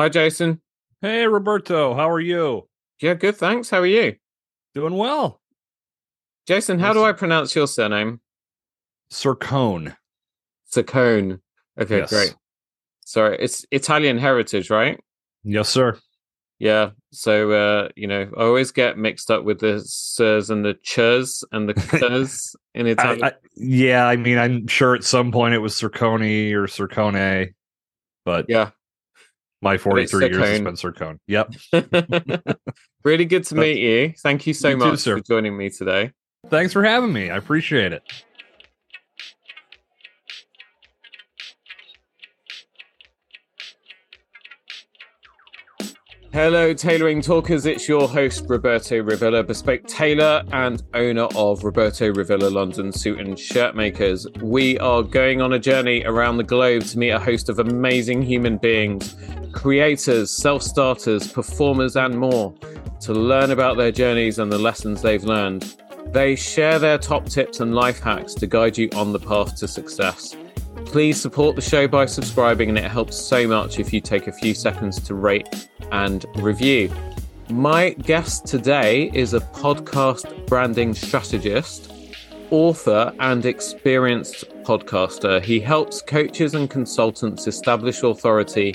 Hi, Jason. Hey, Roberto. How are you? Yeah, good. Thanks. How are you? Doing well. Jason, how do I pronounce your surname? Sircone. Saccone. Okay, Yes. great. Sorry, it's Italian heritage, right? Yes, sir. Yeah. So, uh, you know, I always get mixed up with the sirs and the churs and the curs in I, Italian. I, yeah, I mean, I'm sure at some point it was Sircone or Sircone, but yeah. My 43 years Sircone. been Sircone. Yep. really good to meet you. Thank you so You much sir. for joining me today. Thanks for having me. I appreciate it. Hello, tailoring talkers. It's your host, Roberto Revilla, bespoke tailor and owner of Roberto Revilla London Suit and Shirt Makers. We are going on a journey around the globe to meet a host of amazing human beings, creators, self starters, performers, and more to learn about their journeys and the lessons they've learned. They share their top tips and life hacks to guide you on the path to success. Please support the show by subscribing, and it helps so much if you take a few seconds to rate and review. My guest today is a podcast branding strategist, author, and experienced podcaster. He helps coaches and consultants establish authority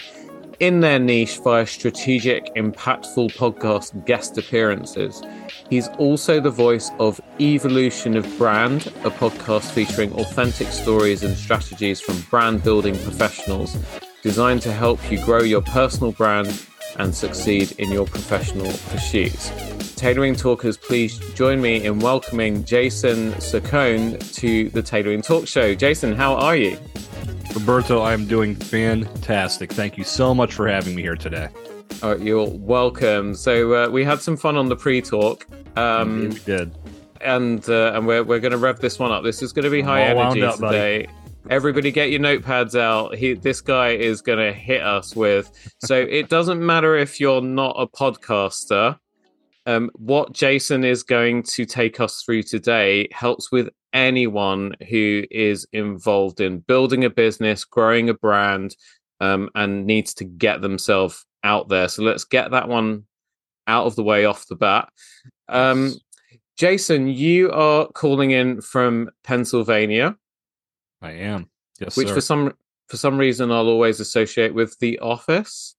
in their niche via strategic, impactful podcast guest appearances. He's also the voice of Evolution of Brand, a podcast featuring authentic stories and strategies from brand building professionals designed to help you grow your personal brand and succeed in your professional pursuits. Tailoring Talkers, please join me in welcoming Jason Saccone to the Tailoring Talk Show. Jason, how are you? Roberto, I'm doing fantastic. Thank you so much for having me here today. Oh, you're welcome. So uh, we had some fun on the pre-talk, um, we did. and uh, and we're we're going to rev this one up. This is going to be high energy up, buddy. today. Everybody, get your notepads out. He, this guy is going to hit us with. So it doesn't matter if you're not a podcaster. Um, what Jason is going to take us through today helps with anyone who is involved in building a business, growing a brand, um, and needs to get themselves out there. So let's get that one out of the way off the bat. Um, Jason, you are calling in from Pennsylvania, I am. Yes, which sir. for some for some reason I'll always associate with the office.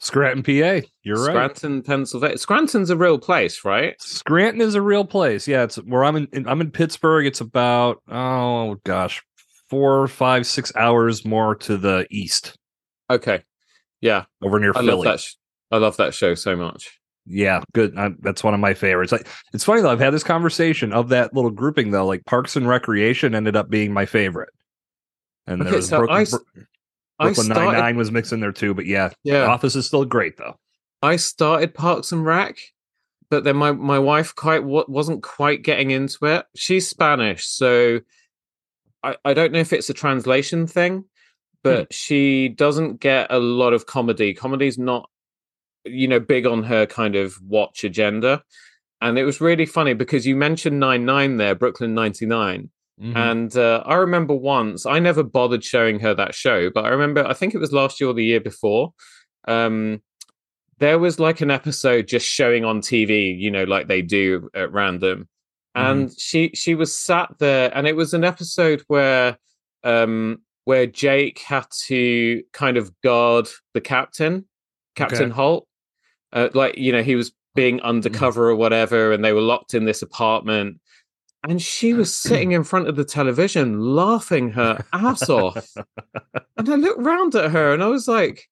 Scranton, PA. You're right. Scranton, Pennsylvania. Scranton's a real place, right? Scranton is a real place. Yeah, it's where I'm in. I'm in Pittsburgh. It's about oh gosh, four, five, six hours more to the east, Okay. Yeah, over near I Philly. love. Sh- I love that show so much. Yeah, good. I, that's one of my favorites. Like, it's funny though. I've had this conversation of that little grouping though. Like Parks and Recreation ended up being my favorite, and there was so Brooklyn, I s- Bro- I Brooklyn Nine started, Nine was mixed in there too. But yeah, yeah, Office is still great though. I started Parks and Rec, but then my my wife quite wa- wasn't quite getting into it. She's Spanish, so I I don't know if it's a translation thing, but hmm. she doesn't get a lot of comedy. Comedy's not you know big on her kind of watch agenda. And it was really funny because you mentioned Nine Nine there, Brooklyn Ninety Nine. Mhm. And uh, I remember once, I never bothered showing her that show, but I remember, I think it was last year or the year before. Um, there was like an episode just showing on TV, you know, like they do at random. And she she was sat there, and it was an episode where um where Jake had to kind of guard the captain, Captain Okay. Holt. Uh, like you know, he was being undercover or whatever, and they were locked in this apartment. And she was sitting in front of the television laughing her ass off. And I looked round at her and I was like,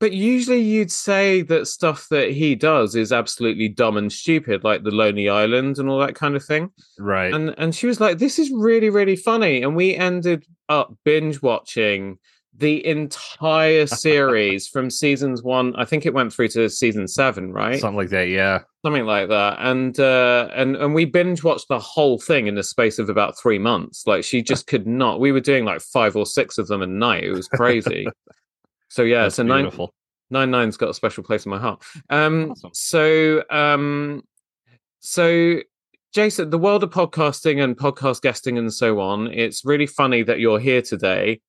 but usually you'd say that stuff that he does is absolutely dumb and stupid, like the Lonely Island and all that kind of thing. right. And and she was like, This is really, really funny. And we ended up binge watching the entire series from seasons one. I think it went through to season seven, right? Something like that. Yeah. something like that and uh and and we binge watched the whole thing in the space of about three months like she just could not we were doing like five or six of them a night it was crazy so yeah That's so nine beautiful. nine nine's got a special place in my heart um Awesome. so um so jason the world of podcasting and podcast guesting and so on it's really funny that you're here today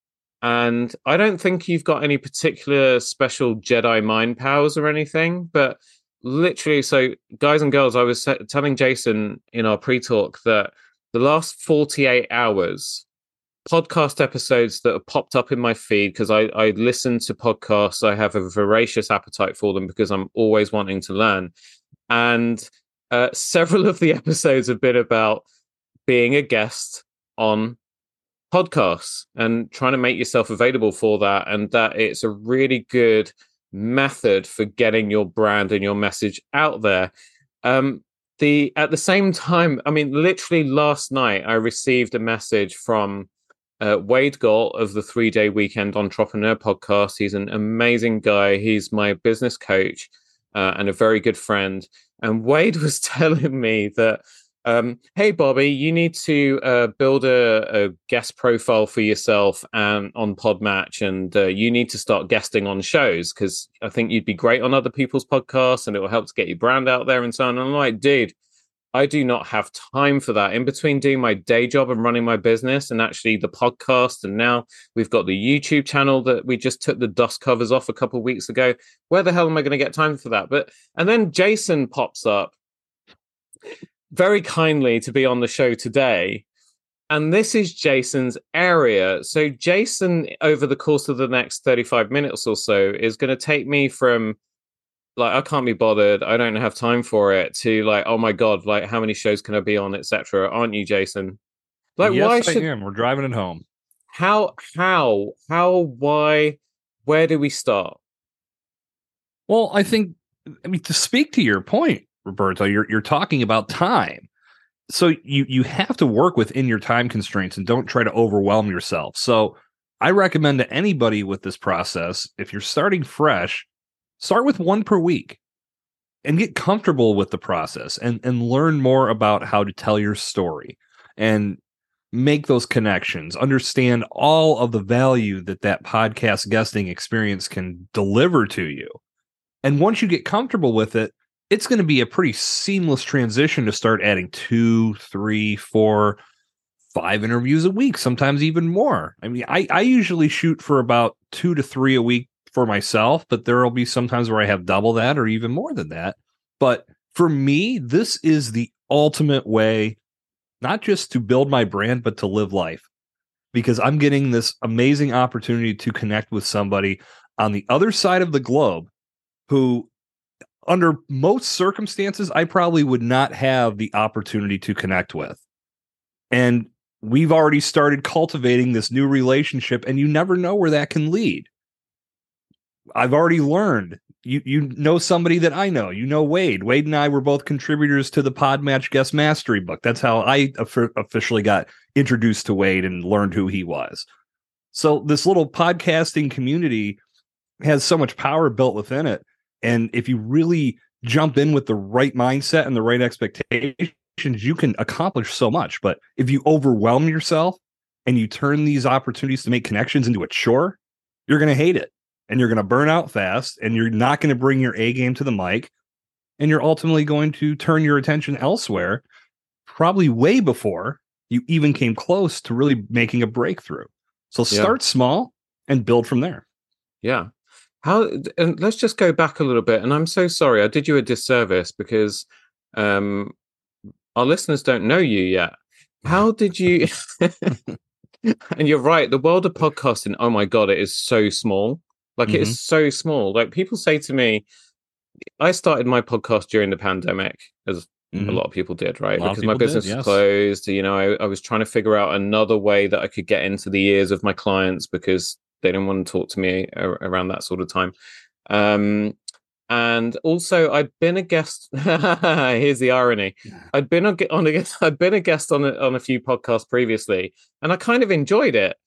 And I don't think you've got any particular special Jedi mind powers or anything, but literally, so guys and girls, I was telling Jason in our pre talk that the last 48 hours, podcast episodes that have popped up in my feed because I, I listen to podcasts. I have a voracious appetite for them because I'm always wanting to learn. And uh, several of the episodes have been about being a guest on podcasts and trying to make yourself available for that. And that it's a really good method for getting your brand and your message out there. Um, the at the same time, I mean, literally last night I received a message from uh, Wade Galt of the Three Day Weekend Entrepreneur podcast. He's an amazing guy. He's my business coach uh, and a very good friend. And Wade was telling me that um, hey Bobby, you need to uh, build a, a, guest profile for yourself and on Podmatch, and uh, you need to start guesting on shows because I think you'd be great on other people's podcasts, and it will help to get your brand out there and so on. And I'm like, dude, I do not have time for that. In between doing my day job and running my business, and actually the podcast, and now we've got the YouTube channel that we just took the dust covers off a couple of weeks ago. Where the hell am I going to get time for that? But and then Jason pops up very kindly to be on the show today. And this is Jason's area. So, Jason, over the course of the next 35 minutes or so, is going to take me from like, I can't be bothered, I don't have time for it, to like, oh my God, like, how many shows can I be on, etc. Aren't you, Jason? Like, yes, why should... I am. We're driving it home. How, how, how, why, where do we start? Well, I think, I mean, to speak to your point, Roberto, you're you're talking about time. So you you have to work within your time constraints and don't try to overwhelm yourself. So I recommend to anybody with this process, if you're starting fresh, start with one per week and get comfortable with the process and and learn more about how to tell your story and make those connections understand all of the value that that podcast guesting experience can deliver to you and once you get comfortable with it it's going to be a pretty seamless transition to start adding two, three, four, five interviews a week, sometimes even more. I mean, I, I usually shoot for about two to three a week for myself, but there will be sometimes where I have double that or even more than that. But for me, this is the ultimate way, not just to build my brand, but to live life because I'm getting this amazing opportunity to connect with somebody on the other side of the globe who under most circumstances, I probably would not have the opportunity to connect with. And we've already started cultivating this new relationship, and you never know where that can lead. I've already learned. You you know somebody that I know. You know Wade. Wade and I were both contributors to the Podmatch Guest Mastery book. That's how I officially got introduced to Wade and learned who he was. So this little podcasting community has so much power built within it and if you really jump in with the right mindset and the right expectations, you can accomplish so much. But if you overwhelm yourself and you turn these opportunities to make connections into a chore, you're going to hate it and you're going to burn out fast and you're not going to bring your A game to the mic. And you're ultimately going to turn your attention elsewhere, probably way before you even came close to really making a breakthrough. So start yeah. small and build from there. Yeah. How and let's just go back a little bit. And I'm so sorry, I did you a disservice because um, our listeners don't know you yet. How did you? and you're right. The world of podcasting. Oh my god, it is so small. Like mm-hmm. it's so small. Like people say to me, I started my podcast during the pandemic, as mm-hmm. a lot of people did, right? Because my business did, yes. was closed. You know, I, I was trying to figure out another way that I could get into the ears of my clients because they didn't want to talk to me around that sort of time. Um, and also, I'd been a guest. here's the irony: I'd been on a I'd been a guest on a, on a few podcasts previously, and I kind of enjoyed it.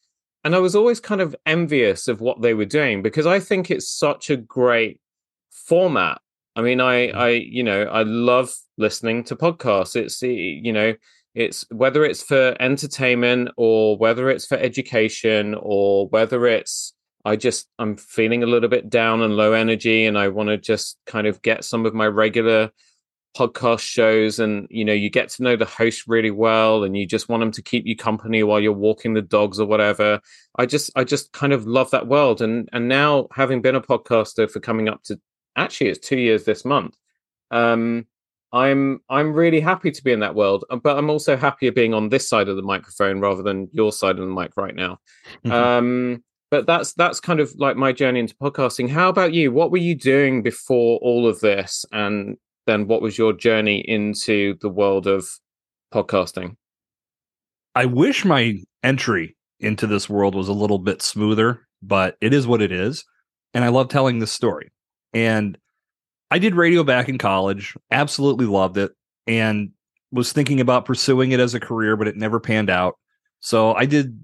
And I was always kind of envious of what they were doing because I think it's such a great format. I mean, I, I, you know, I love listening to podcasts. It's, you know, it's whether it's for entertainment or whether it's for education or whether it's I just I'm feeling a little bit down and low energy and I want to just kind of get some of my regular podcast shows and you know you get to know the host really well and you just want them to keep you company while you're walking the dogs or whatever. I just i just kind of love that world and and now having been a podcaster for coming up to actually it's 2 years this month um i'm i'm really happy to be in that world uh, but i'm also happier being on this side of the microphone rather than your side of the mic right now mm-hmm. um but that's that's kind of like my journey into podcasting how about you what were you doing before all of this and then what was your journey into the world of podcasting? I wish my entry into this world was a little bit smoother, but it is what it is. And I love telling this story. And I did radio back in college, absolutely loved it, and was thinking about pursuing it as a career, but it never panned out. So I did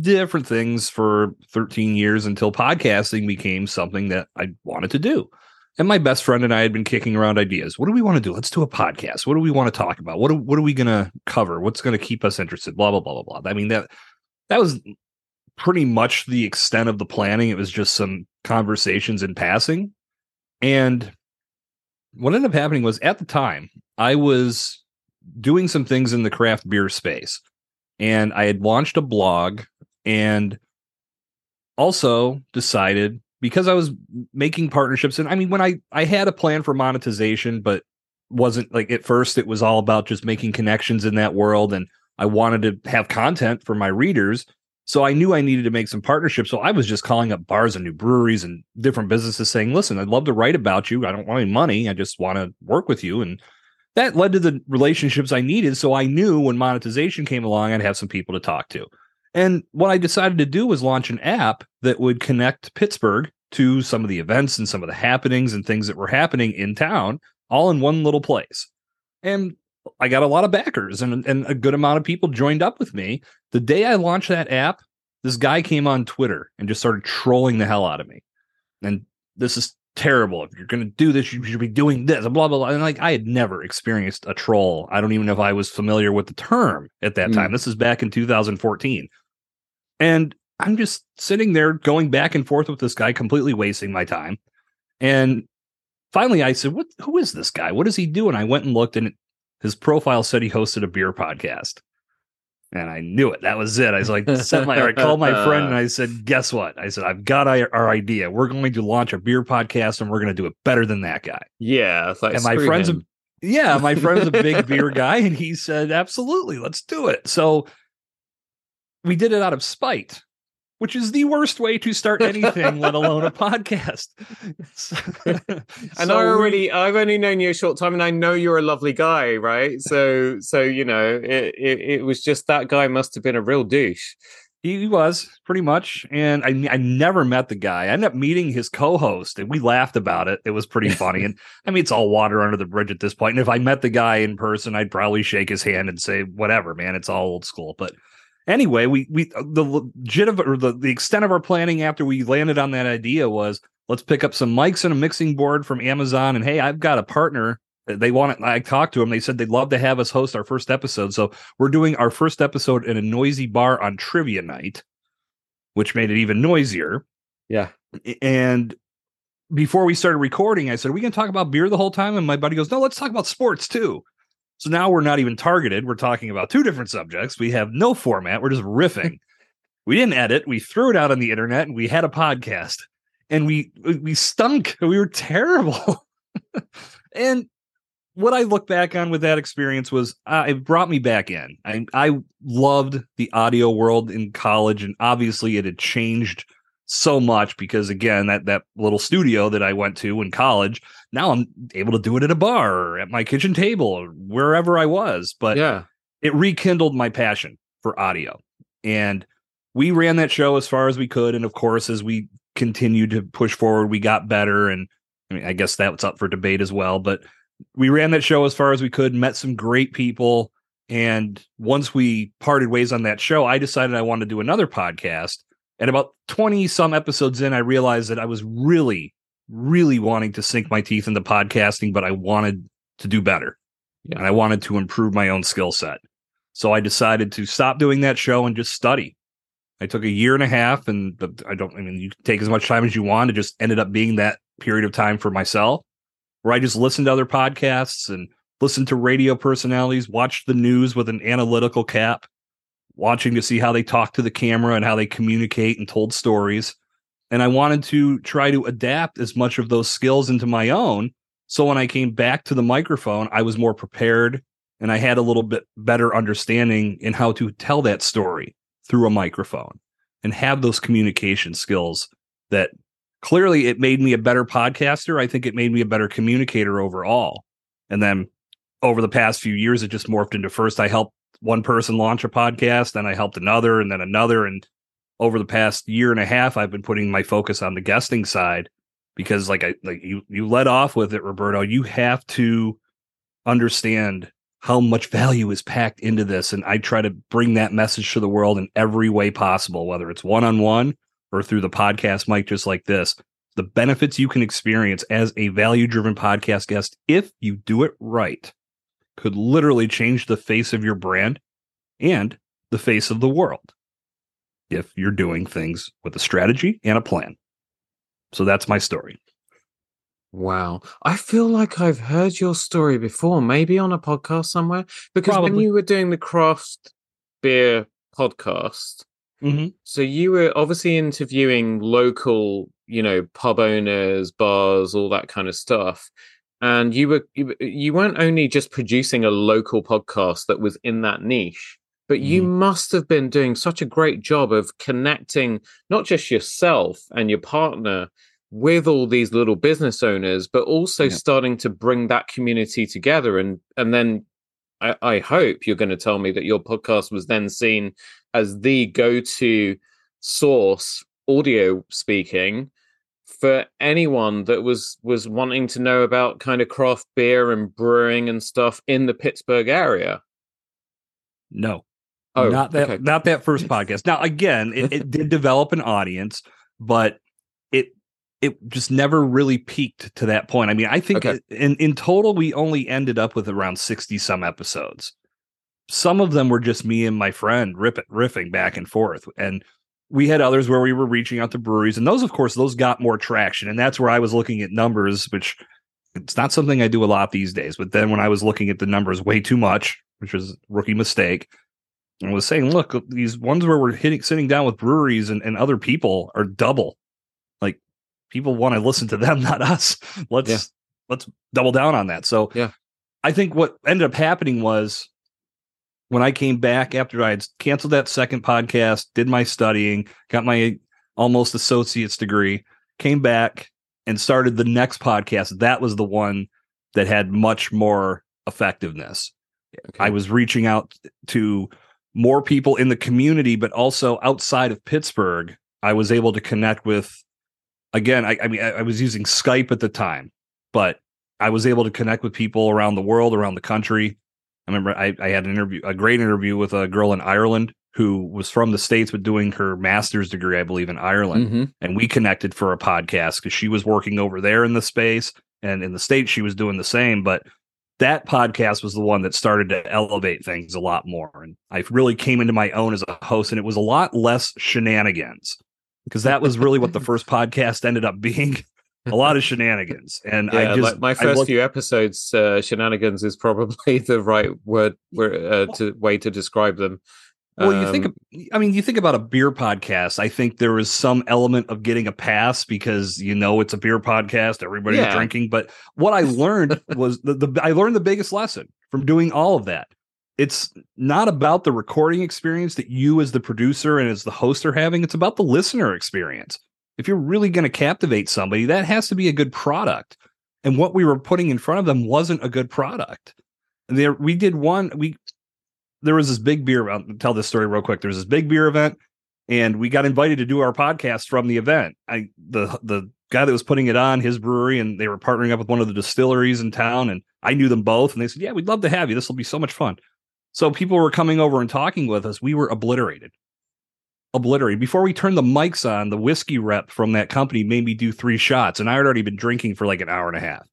different things for 13 years until podcasting became something that I wanted to do. And my best friend and I had been kicking around ideas. What do we want to do? Let's do a podcast. What do we want to talk about? What are, what are we going to cover? What's going to keep us interested? Blah blah blah blah blah. I mean that that was pretty much the extent of the planning. It was just some conversations in passing. And what ended up happening was at the time I was doing some things in the craft beer space, and I had launched a blog and also decided because I was making partnerships and I mean when I I had a plan for monetization but wasn't like at first it was all about just making connections in that world and I wanted to have content for my readers so I knew I needed to make some partnerships. So I was just calling up bars and new breweries and different businesses saying listen I'd love to write about you. I don't want any money. I just want to work with you. And that led to the relationships I needed. So I knew when monetization came along I'd have some people to talk to. And what I decided to do was launch an app that would connect Pittsburgh to some of the events and some of the happenings and things that were happening in town, all in one little place. And I got a lot of backers and, and a good amount of people joined up with me. The day I launched that app, this guy came on Twitter and just started trolling the hell out of me. And this is terrible. If you're going to do this, you should be doing this, blah, blah, blah. And like, I had never experienced a troll. I don't even know if I was familiar with the term at that mm. time. This is back in 2014. And I'm just sitting there going back and forth with this guy, completely wasting my time. And finally, I said, "What? Who is this guy? What does he do?" And I went and looked, and his profile said he hosted a beer podcast. And I knew it. That was it. I was like, sent my, I called my friend and I said, guess what? I said, I've got our, idea. We're going to launch a beer podcast and we're going to do it better than that guy. Yeah. Like, and my friend's, a, yeah, my friend's a big beer guy. And he said, absolutely, let's do it. So we did it out of spite which is the worst way to start anything, let alone a podcast. and I already, I've only known you a short time, and I know you're a lovely guy, right? So, so you know, it, it, it was just that guy must have been a real douche. He was pretty much, and I I never met the guy. I ended up meeting his co-host, and we laughed about it. It was pretty funny, and I mean, it's all water under the bridge at this point. And if I met the guy in person, I'd probably shake his hand and say, "Whatever, man, it's all old school." But anyway, we we uh, the legit of or the, the extent of our planning after we landed on that idea was let's pick up some mics and a mixing board from Amazon. And hey, I've got a partner. They want it. I talked to them. They said they'd love to have us host our first episode. So we're doing our first episode in a noisy bar on trivia night, which made it even noisier. Yeah. And before we started recording, I said, Are we going to talk about beer the whole time? And my buddy goes, No, let's talk about sports too. So now we're not even targeted. We're talking about two different subjects. We have no format. We're just riffing. we didn't edit. We threw it out on the internet and we had a podcast. And we we stunk. We were terrible. and what I look back on with that experience was uh, it brought me back in. I I loved the audio world in college, and obviously it had changed so much because again that that little studio that I went to in college now I'm able to do it at a bar or at my kitchen table or wherever I was but yeah. it rekindled my passion for audio. And we ran that show as far as we could and of course as we continued to push forward we got better and I mean I guess that's up for debate as well but we ran that show as far as we could met some great people and once we parted ways on that show I decided I wanted to do another podcast and about 20 some episodes in, I realized that I was really, really wanting to sink my teeth into podcasting, but I wanted to do better. Yeah. And I wanted to improve my own skill set. So I decided to stop doing that show and just study. I took a year and a half, and I don't, I mean, you can take as much time as you want. It just ended up being that period of time for myself where I just listened to other podcasts and listened to radio personalities, watched the news with an analytical cap, watching to see how they talk to the camera and how they communicate and told stories. And I wanted to try to adapt as much of those skills into my own. So when I came back to the microphone, I was more prepared and I had a little bit better understanding in how to tell that story through a microphone and have those communication skills that clearly it made me a better podcaster. I think it made me a better communicator overall. And then over the past few years, it just morphed into first I helped one person launch a podcast, then I helped another, and then another. And over the past year and a half, I've been putting my focus on the guesting side because, like I like you you led off with it, Roberto. You have to understand how much value is packed into this, and I try to bring that message to the world in every way possible, whether it's one on one or through the podcast mic, just like this. The benefits you can experience as a value driven podcast guest, if you do it right, could literally change the face of your brand and the face of the world if you're doing things with a strategy and a plan. So that's my story. Wow. I feel like I've heard your story before, maybe on a podcast somewhere. Because Probably. when you were doing the craft beer podcast, mm-hmm. so you were obviously interviewing local, you know, pub owners, bars, all that kind of stuff and you were you, you weren't only just producing a local podcast that was in that niche but you mm. must have been doing such a great job of connecting not just yourself and your partner with all these little business owners but also yeah. starting to bring that community together and and then I, I hope you're going to tell me that your podcast was then seen as the go-to source audio speaking for anyone that was was wanting to know about kind of craft beer and brewing and stuff in the Pittsburgh area? No. Oh, not that okay. not that first podcast. Now again, it, it did develop an audience, but it it just never really peaked to that point. I mean, I think okay. in in total we only ended up with around 60 some episodes. Some of them were just me and my friend rip, riffing back and forth and we had others where we were reaching out to breweries and those of course those got more traction and that's where i was looking at numbers which it's not something i do a lot these days but then when i was looking at the numbers way too much which was rookie mistake i was saying look these ones where we're hitting sitting down with breweries and, and other people are double. Like people want to listen to them not us. Let's yeah. let's double down on that. So yeah. I think what ended up happening was when I came back after I had canceled that second podcast, did my studying, got my almost associate's degree, came back and started the next podcast. That was the one that had much more effectiveness. Okay. I was reaching out to more people in the community, but also outside of Pittsburgh. I was able to connect with, again, I, I mean, I, I was using Skype at the time, but I was able to connect with people around the world, around the country. I remember I, I had an interview, a great interview with a girl in Ireland who was from the states but doing her master's degree, I believe, in Ireland, mm-hmm. and we connected for a podcast because she was working over there in the space, and in the states she was doing the same. But that podcast was the one that started to elevate things a lot more, and I really came into my own as a host, and it was a lot less shenanigans because that was really what the first podcast ended up being a lot of shenanigans. And yeah, I just like my first few episodes, uh, shenanigans is probably the right word uh, to way to describe them. Well, you think, um, I mean, you think about a beer podcast. I think there is some element of getting a pass because you know it's a beer podcast, everybody's yeah. drinking. But what I learned was the, the I learned the biggest lesson from doing all of that. It's not about the recording experience that you, as the producer and as the host, are having. It's about the listener experience if you're really going to captivate somebody, that has to be a good product. And what we were putting in front of them wasn't a good product. There, we did one. We there was this big beer. I'll tell this story real quick. There was this big beer event, and we got invited to do our podcast from the event. I the the guy that was putting it on, his brewery, and they were partnering up with one of the distilleries in town, and I knew them both, and they said, "Yeah, we'd love to have you. This will be so much fun." So people were coming over and talking with us. We were obliterated obliterated. Before we turned the mics on, the whiskey rep from that company made me do three shots, and I had already been drinking for like an hour and a half.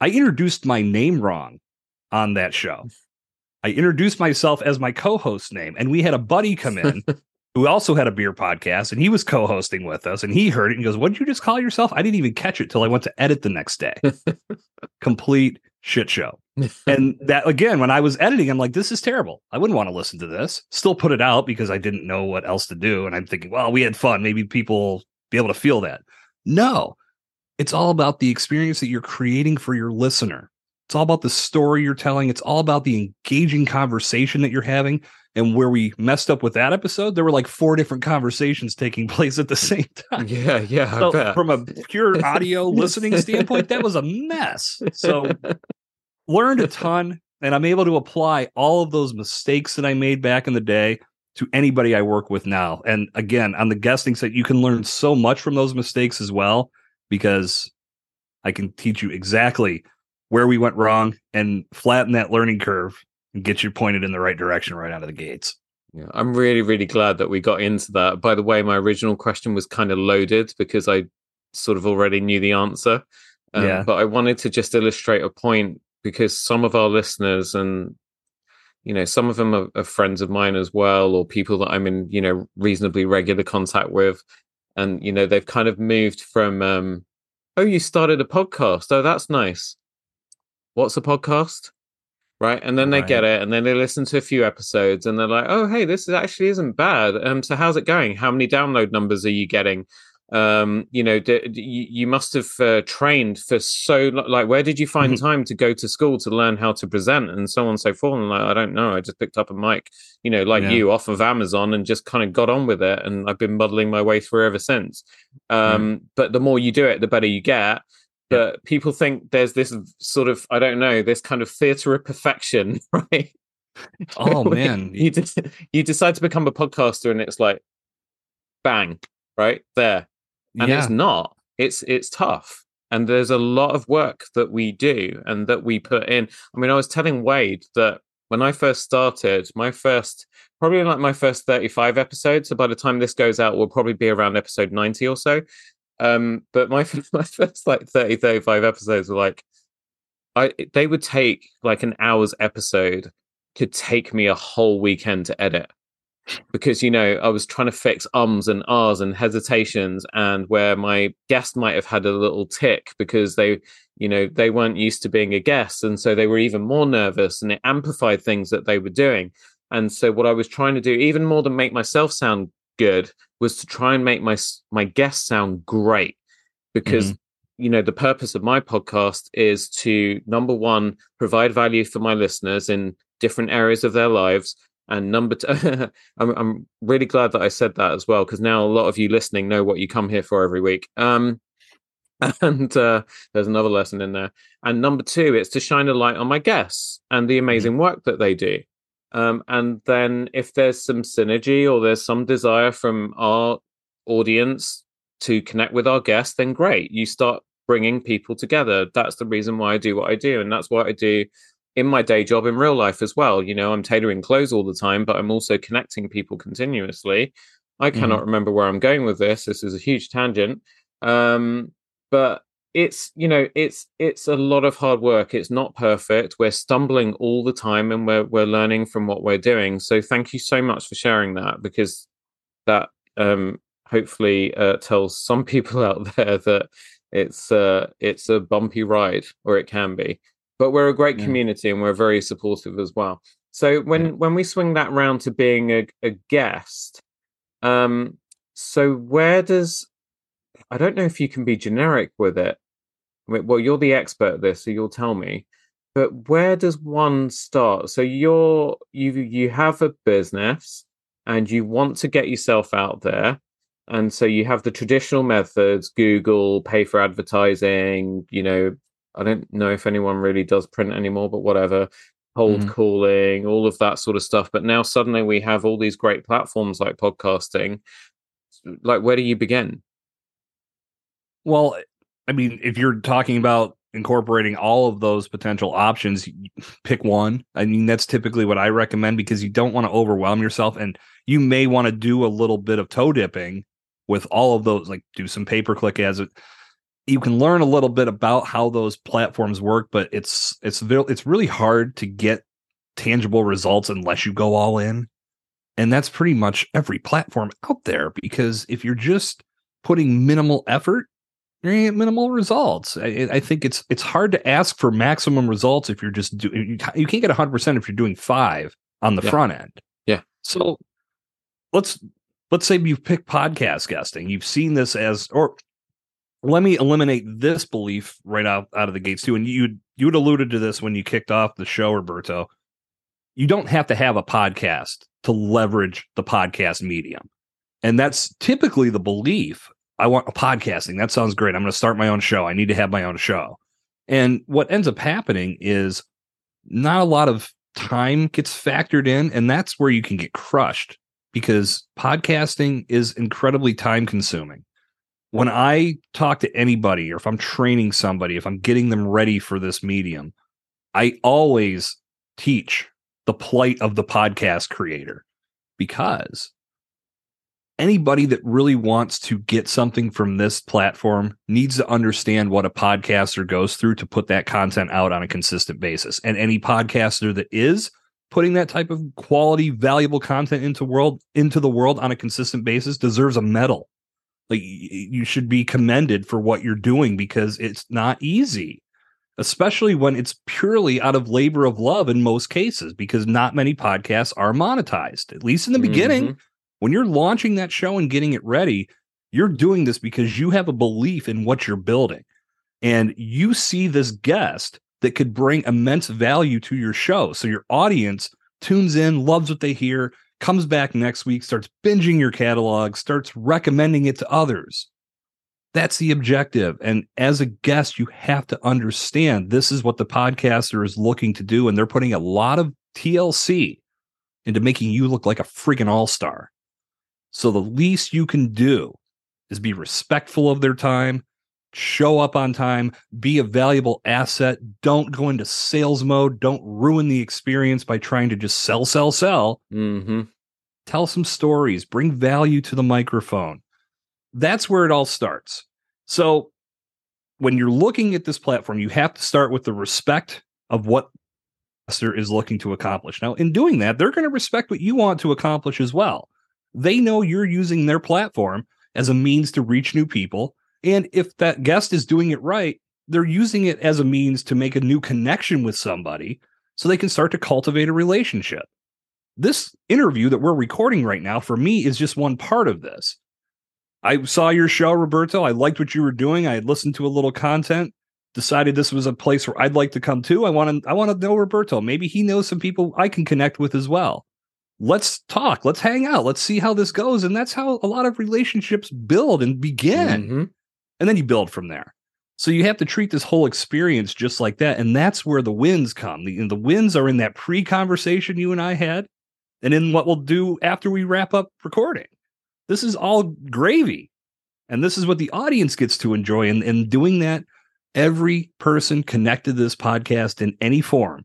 I introduced my name wrong on that show. I introduced myself as my co-host name, and we had a buddy come in who also had a beer podcast, and he was co-hosting with us, and he heard it and goes, "What did you just call yourself?" I didn't even catch it till I went to edit the next day. Complete shit show. and that again, when I was editing, I'm like, this is terrible. I wouldn't want to listen to this. Still put it out because I didn't know what else to do. And I'm thinking, well, we had fun. Maybe people be able to feel that. No, it's all about the experience that you're creating for your listener. It's all about the story you're telling. It's all about the engaging conversation that you're having. And where we messed up with that episode, there were like four different conversations taking place at the same time. Yeah, yeah. So from a pure audio listening standpoint, that was a mess. So learned a ton, and I'm able to apply all of those mistakes that I made back in the day to anybody I work with now. And again, on the guesting side, you can learn so much from those mistakes as well, because I can teach you exactly where we went wrong and flatten that learning curve and get you pointed in the right direction right out of the gates. Yeah, I'm really, really glad that we got into that. By the way, my original question was kind of loaded because I sort of already knew the answer. Um, yeah. But I wanted to just illustrate a point because some of our listeners and you know some of them are, are, friends of mine as well or people that i'm in you know reasonably regular contact with and you know they've kind of moved from um oh you started a podcast oh that's nice what's a podcast? Right. And then they right. get it and then they listen to a few episodes and they're like, oh, hey, this actually isn't bad. Um, so how's it going? How many download numbers are you getting? Um you know d- d- you must have uh, trained for so like where did you find mm-hmm. time to go to school to learn how to present and so on and so forth? And like i don't know i just picked up a mic you know like yeah. you off of amazon and just kind of got on with it and i've been muddling my way through ever since. Um mm. but the more you do it the better you get. But people think there's this sort of i don't know this kind of theater of perfection right? Oh man. you, just, you decide to become a podcaster and it's like bang right? There and yeah. it's not. It's it's tough. And there's a lot of work that we do and that we put in. I mean i was telling wade that when i first started my first probably like my first 35 episodes so by the time this goes out we'll probably be around episode 90 or so. Um, but my my first like 30, 35 episodes were like I they would take like an hour's episode could take me a whole weekend to edit because you know I was trying to fix ums and ahs and hesitations and where my guest might have had a little tick because they you know they weren't used to being a guest. And so they were even more nervous and it amplified things that they were doing. And so what I was trying to do even more than make myself sound good was to try and make my my guests sound great. Because mm-hmm. you know the purpose of my podcast is to number one provide value for my listeners in different areas of their lives and number two I'm, I'm really glad that i said that as well because now a lot of you listening know what you come here for every week um and uh, there's another lesson in there and number two it's to shine a light on my guests and the mm-hmm. amazing mm-hmm. work that they do um, and then if there's some synergy or there's some desire from our audience to connect with our guests, then great. You start bringing people together. That's the reason why I do what I do. And that's what I do in my day job in real life as well. You know, I'm tailoring clothes all the time, but I'm also connecting people continuously. I cannot mm. remember where I'm going with this. This is a huge tangent. Um, but it's you know it's it's a lot of hard work it's not perfect we're stumbling all the time and we're we're learning from what we're doing so thank you so much for sharing that because that um hopefully uh, tells some people out there that it's uh it's a bumpy ride or it can be but we're a great yeah. community and we're very supportive as well so when yeah. when we swing that round to being a, a guest um so where does I don't know if you can be generic with it. Well, you're the expert at this, so you'll tell me. But where does one start? So you're you you have a business and you want to get yourself out there. And so you have the traditional methods, Google, pay for advertising, you know, I don't know if anyone really does print anymore, but whatever, cold mm-hmm. calling, all of that sort of stuff. But now suddenly we have all these great platforms like podcasting. Like, where do you begin? Well, I mean, if you're talking about incorporating all of those potential options, pick one. I mean, that's typically what I recommend because you don't want to overwhelm yourself. And you may want to do a little bit of toe dipping with all of those, like do some pay per click as it. You can learn a little bit about how those platforms work, but it's it's it's really hard to get tangible results unless you go all in. And that's pretty much every platform out there because if you're just putting minimal effort you're gonna get minimal results. I, I, think it's it's hard to ask for maximum results if you're just doing. You, you can't get 100 percent if you're doing five on the Yeah. front end. Yeah. So let's let's say you've picked podcast guesting. You've seen this as, or let me eliminate this belief right out out of the gates too. And you you had alluded to this when you kicked off the show, Roberto. You don't have to have a podcast to leverage the podcast medium. And that's typically the belief. I want a podcasting. That sounds great. I'm going to start my own show. I need to have my own show. And what ends up happening is not a lot of time gets factored in. And that's where you can get crushed because podcasting is incredibly time consuming. When I talk to anybody, or if I'm training somebody, if I'm getting them ready for this medium, I always teach the plight of the podcast creator because anybody that really wants to get something from this platform needs to understand what a podcaster goes through to put that content out on a consistent basis. And any podcaster that is putting that type of quality, valuable content into world into the world on a consistent basis deserves a medal. Like you should be commended for what you're doing because it's not easy especially when it's purely out of labor of love in most cases, because not many podcasts are monetized, at least in the beginning. Mm-hmm. When you're launching that show and getting it ready, you're doing this because you have a belief in what you're building. And you see this guest that could bring immense value to your show. So your audience tunes in, loves what they hear, comes back next week, starts binging your catalog, starts recommending it to others. That's the objective. And as a guest, you have to understand this is what the podcaster is looking to do. And they're putting a lot of TLC into making you look like a freaking all star. So the least you can do is be respectful of their time, show up on time, be a valuable asset. Don't go into sales mode. Don't ruin the experience by trying to just sell, sell, sell. Mm-hmm. Tell some stories, bring value to the microphone that's where it all starts. So when you're looking at this platform, you have to start with the respect of what investor is looking to accomplish. Now, in doing that, they're going to respect what you want to accomplish as well. They know you're using their platform as a means to reach new people. And if that guest is doing it right, they're using it as a means to make a new connection with somebody so they can start to cultivate a relationship. This interview that we're recording right now, for me, is just one part of this. I saw your show, Roberto. I liked what you were doing. I had listened to a little content, decided this was a place where I'd like to come to. I want to I want to know Roberto. Maybe he knows some people I can connect with as well. Let's talk. Let's hang out. Let's see how this goes. And that's how a lot of relationships build and begin. Mm-hmm. And then you build from there. So you have to treat this whole experience just like that. And that's where the wins come. The, the wins are in that pre conversation you and I had, and in what we'll do after we wrap up recording. This is all gravy. And this is what the audience gets to enjoy. And, and doing that, every person connected to this podcast in any form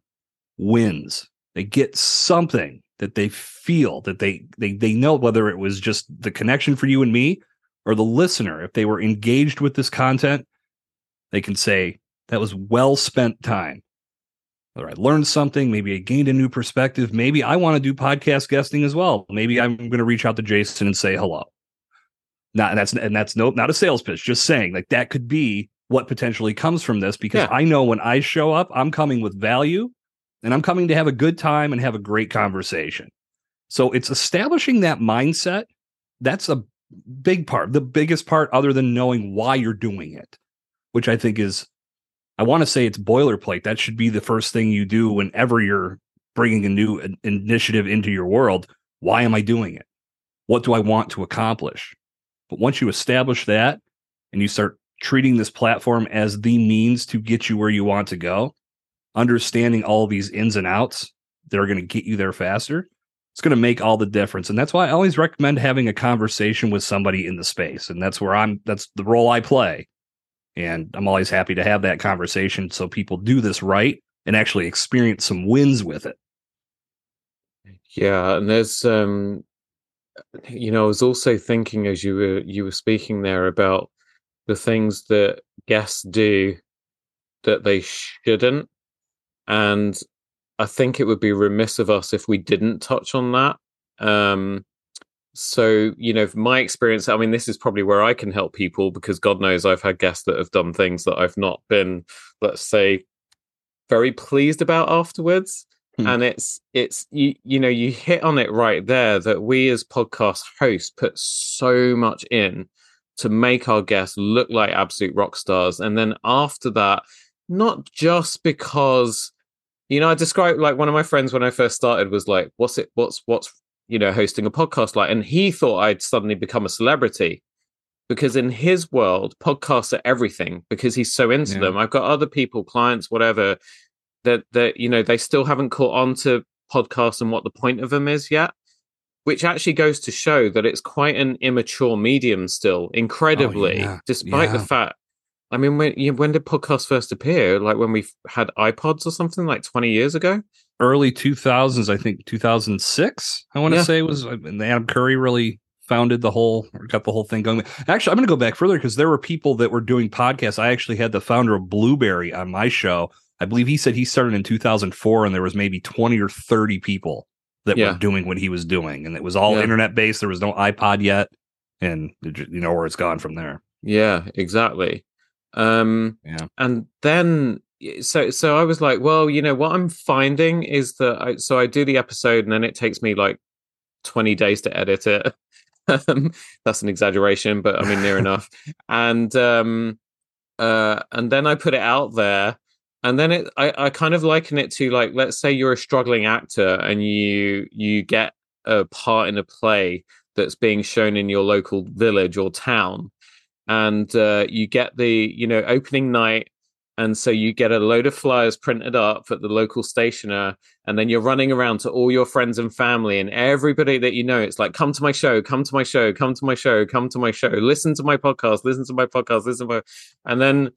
wins. They get something that they feel that they they they know whether it was just the connection for you and me or the listener. If they were engaged with this content, they can say that was well spent time. Whether I learned something, maybe I gained a new perspective, maybe I want to do podcast guesting as well. Maybe I'm going to reach out to Jason and say hello. Not and that's and that's no not a sales pitch, just saying like that could be what potentially comes from this because Yeah. I know when I show up, I'm coming with value and I'm coming to have a good time and have a great conversation. So it's establishing that mindset. That's a big part, the biggest part, other than knowing why you're doing it, which I think is, I want to say it's boilerplate. That should be the first thing you do whenever you're bringing a new initiative into your world. Why am I doing it? What do I want to accomplish? But once you establish that and you start treating this platform as the means to get you where you want to go, understanding all these ins and outs that are going to get you there faster, it's going to make all the difference. And that's why I always recommend having a conversation with somebody in the space. And that's where I'm, that's the role I play. And I'm always happy to have that conversation so people do this right and actually experience some wins with it. Yeah, and there's um you know, I was also thinking as you were you were speaking there about the things that guests do that they shouldn't. And I think it would be remiss of us if we didn't touch on that. Um so you know my experience i mean this is probably where i can help people because god knows i've had guests that have done things that i've not been let's say very pleased about afterwards hmm. and it's it's you you know you hit on it right there that we as podcast hosts put so much in to make our guests look like absolute rock stars and then after that not just because you know i described like one of my friends when i first started was like what's it what's what's you know, hosting a podcast like, and he thought I'd suddenly become a celebrity because in his world, podcasts are everything because he's so into yeah. them. I've got other people, clients, whatever, that that you know they still haven't caught on to podcasts and what the point of them is yet. Which actually goes to show that it's quite an immature medium still, oh, incredibly, oh, yeah. despite yeah. the fact. I mean, when you know, when did podcasts first appear? Like when we had iPods or something, like twenty years ago early 2000s, I think 2006, I want to yeah. say was uh, and Adam Curry really founded the whole or got the whole thing going. Actually, I'm going to go back further because there were people that were doing podcasts. I actually had the founder of Blubrry on my show. I believe he said he started in 2004 and there was maybe 20 or 30 people that yeah. were doing what he was doing and it was all yeah. internet based. There was no iPod yet and you know where it's gone from there. Yeah, exactly. Um yeah. and then so so I was like, well, you know, what I'm finding is that I, so I do the episode and then it takes me like 20 days to edit it. Um, that's an exaggeration, but I mean near enough. And um uh and then I put it out there and then it I, I kind of liken it to like let's say you're a struggling actor and you you get a part in a play that's being shown in your local village or town and uh, you get the you know opening night and so you get a load of flyers printed up at the local stationer and then you're running around to all your friends and family and everybody that you know it's like come to my show come to my show come to my show come to my show listen to my podcast listen to my podcast listen to my and then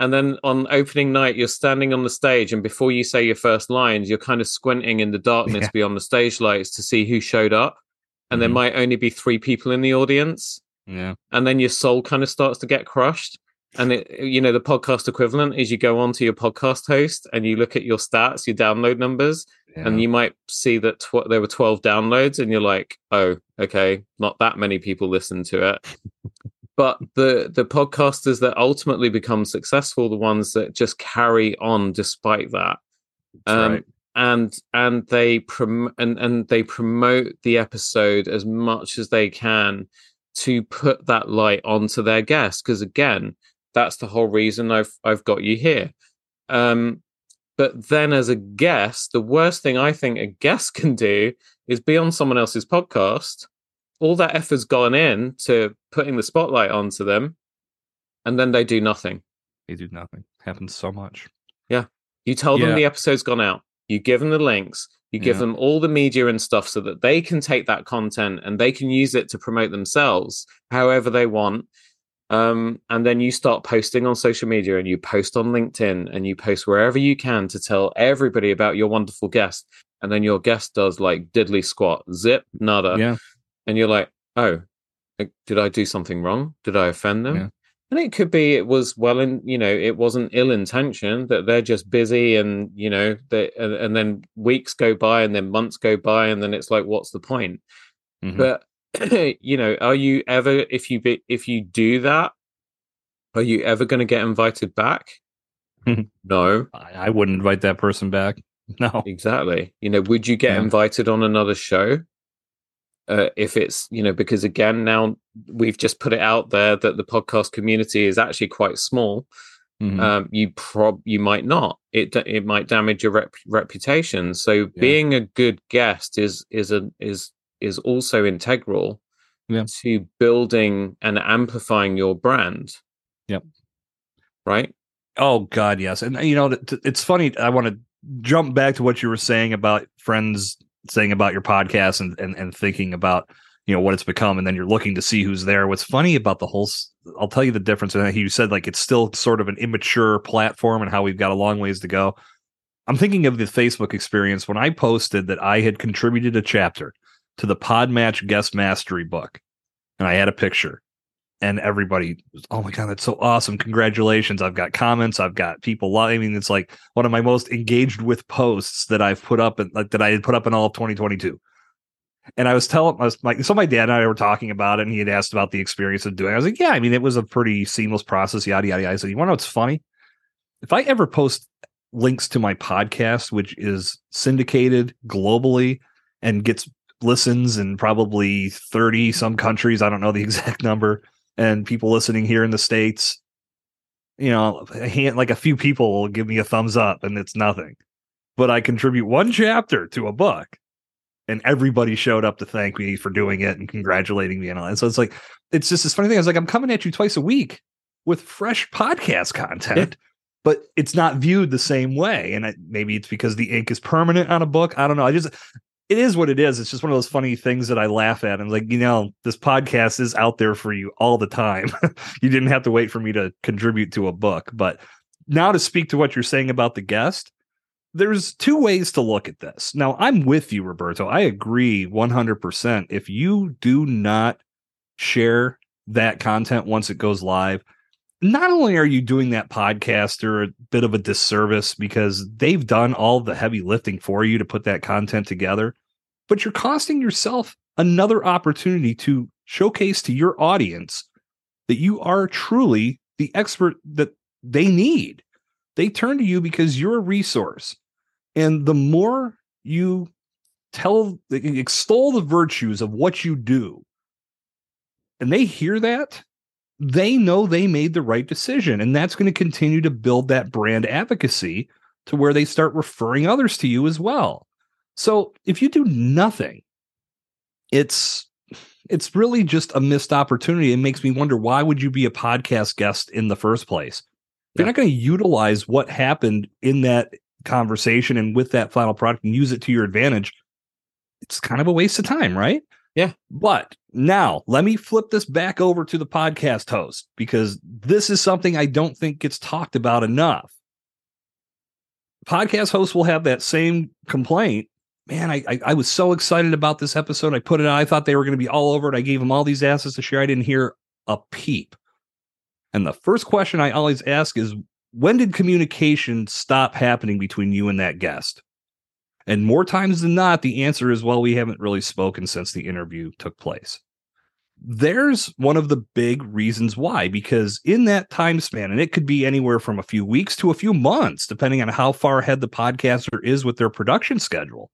and then on opening night you're standing on the stage and before you say your first lines you're kind of squinting in the darkness yeah. beyond the stage lights to see who showed up and mm-hmm. there might only be three people in the audience yeah and then your soul kind of starts to get crushed and it, you know, the podcast equivalent is you go on to your podcast host and you look at your stats, your download numbers, yeah. and you might see that tw- there were 12 downloads, and you're like, oh, okay, not that many people listen to it. but the the podcasters that ultimately become successful, the ones that just carry on despite that. Um, right. And and they prom- and, and they promote the episode as much as they can to put that light onto their guests. Because again, that's the whole reason I've I've got you here. Um, but then as a guest, the worst thing I think a guest can do is be on someone else's podcast. All that effort's gone in to putting the spotlight onto them, and then they do nothing. They do nothing. Happens so much. Yeah. You tell yeah. them the episode's gone out. You give them the links. You give yeah. them all the media and stuff so that they can take that content and they can use it to promote themselves however they want. Um, and then you start posting on social media and you post on LinkedIn and you post wherever you can to tell everybody about your wonderful guest. And then your guest does like diddly squat, zip, nada. Yeah. And you're like, oh, did I do something wrong? Did I offend them? Yeah. And it could be it was well in, you know, it wasn't ill intention that they're just busy and, you know, they, and, and then weeks go by and then months go by and then it's like, what's the point? Mm-hmm. But you know, are you ever if you be, if you do that, are you ever going to get invited back? no, I, I wouldn't invite that person back. No, exactly. You know, would you get yeah. invited on another show? Uh, if it's you know because again now we've just put it out there that the podcast community is actually quite small mm-hmm. um, you prob you might not it it might damage your rep- reputation so yeah. being a good guest is is a is is also integral yeah. to building and amplifying your brand. Yep. Right. Oh God, yes. And you know, it's funny. I want to jump back to what you were saying about friends saying about your podcast and, and and thinking about you know what it's become, and then you're looking to see who's there. What's funny about the whole, I'll tell you the difference. And you said like it's still sort of an immature platform and how we've got a long ways to go. I'm thinking of the Facebook experience when I posted that I had contributed a chapter to the Podmatch Guest Mastery book, and I had a picture, and everybody was, "Oh my god, that's so awesome! Congratulations!" I've got comments, I've got people. I mean, it's like one of my most engaged with posts that I've put up and like that I had put up in all of 2022. And I was telling I was like, so my dad and I were talking about it, and he had asked about the experience of doing. it. I was like, yeah, I mean, it was a pretty seamless process, yada yada yada. I said, you want to know what's funny? If I ever post links to my podcast, which is syndicated globally and gets listens in probably 30 some countries, I don't know the exact number, and people listening here in the States, you know, a hand, like a few people will give me a thumbs up and it's nothing. But I contribute one chapter to a book and everybody showed up to thank me for doing it and congratulating me and all that. So it's like, it's just this funny thing. I was like, I'm coming at you twice a week with fresh podcast content, yeah. but it's not viewed the same way. And I, maybe it's because the ink is permanent on a book. I don't know. I just, it is what it is. It's just one of those funny things that I laugh at. I'm like, you know, this podcast is out there for you all the time. you didn't have to wait for me to contribute to a book. But now to speak to what you're saying about the guest, there's two ways to look at this. Now, I'm with you, Roberto. I agree 100%. If you do not share that content once it goes live, not only are you doing that podcaster a bit of a disservice because they've done all the heavy lifting for you to put that content together, but you're costing yourself another opportunity to showcase to your audience that you are truly the expert that they need. They turn to you because you're a resource. And the more you tell, extol the virtues of what you do, and they hear that, they know they made the right decision. And that's going to continue to build that brand advocacy to where they start referring others to you as well. So if you do nothing, it's it's really just a missed opportunity. It makes me wonder why would you be a podcast guest in the first place? You're not going to utilize what happened in that conversation and with that final product and use it to your advantage, it's kind of a waste of time, right? Yeah. But now let me flip this back over to the podcast host because this is something I don't think gets talked about enough. Podcast hosts will have that same complaint. Man, I, I, I was so excited about this episode. I put it out. I thought they were going to be all over it. I gave them all these assets to share. I didn't hear a peep. And the first question I always ask is when did communication stop happening between you and that guest? And more times than not, the answer is, well, we haven't really spoken since the interview took place. There's one of the big reasons why, because in that time span, and it could be anywhere from a few weeks to a few months, depending on how far ahead the podcaster is with their production schedule,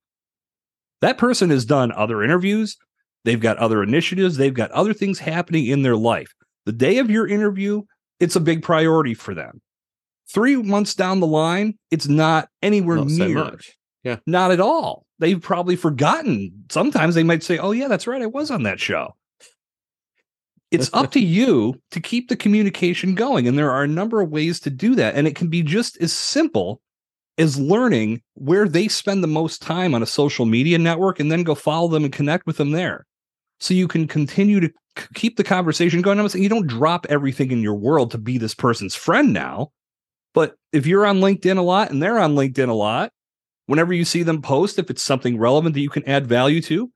that person has done other interviews. They've got other initiatives. They've got other things happening in their life. The day of your interview, it's a big priority for them. Three months down the line, it's not anywhere not near. So much. Yeah. Not at all. They've probably forgotten. Sometimes they might say, Oh, yeah, that's right. I was on that show. It's up to you to keep the communication going. And there are a number of ways to do that. And it can be just as simple as learning where they spend the most time on a social media network and then go follow them and connect with them there. So you can continue to keep the conversation going. I'm saying you don't drop everything in your world to be this person's friend now. But if you're on LinkedIn a lot and they're on LinkedIn a lot, whenever you see them post, if it's something relevant that you can add value to,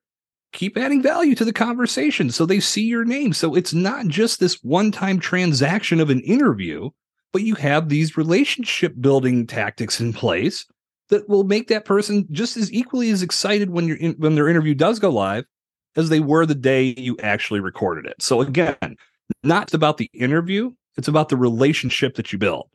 keep adding value to the conversation so they see your name. So it's not just this one time transaction of an interview, but you have these relationship building tactics in place that will make that person just as equally as excited when you in, when their interview does go live as they were the day you actually recorded it. So again, not about the interview, it's about the relationship that you build.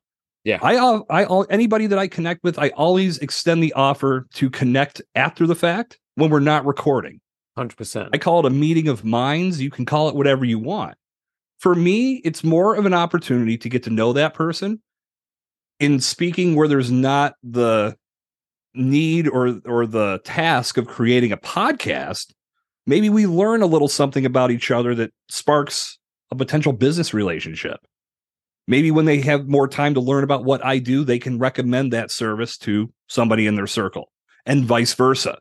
Yeah. I uh, I anybody that I connect with, I always extend the offer to connect after the fact when we're not recording. 100%. I call it a meeting of minds. You can call it whatever you want. For me, it's more of an opportunity to get to know that person in speaking where there's not the need or or the task of creating a podcast. Maybe we learn a little something about each other that sparks a potential business relationship maybe when they have more time to learn about what I do, they can recommend that service to somebody in their circle and vice versa.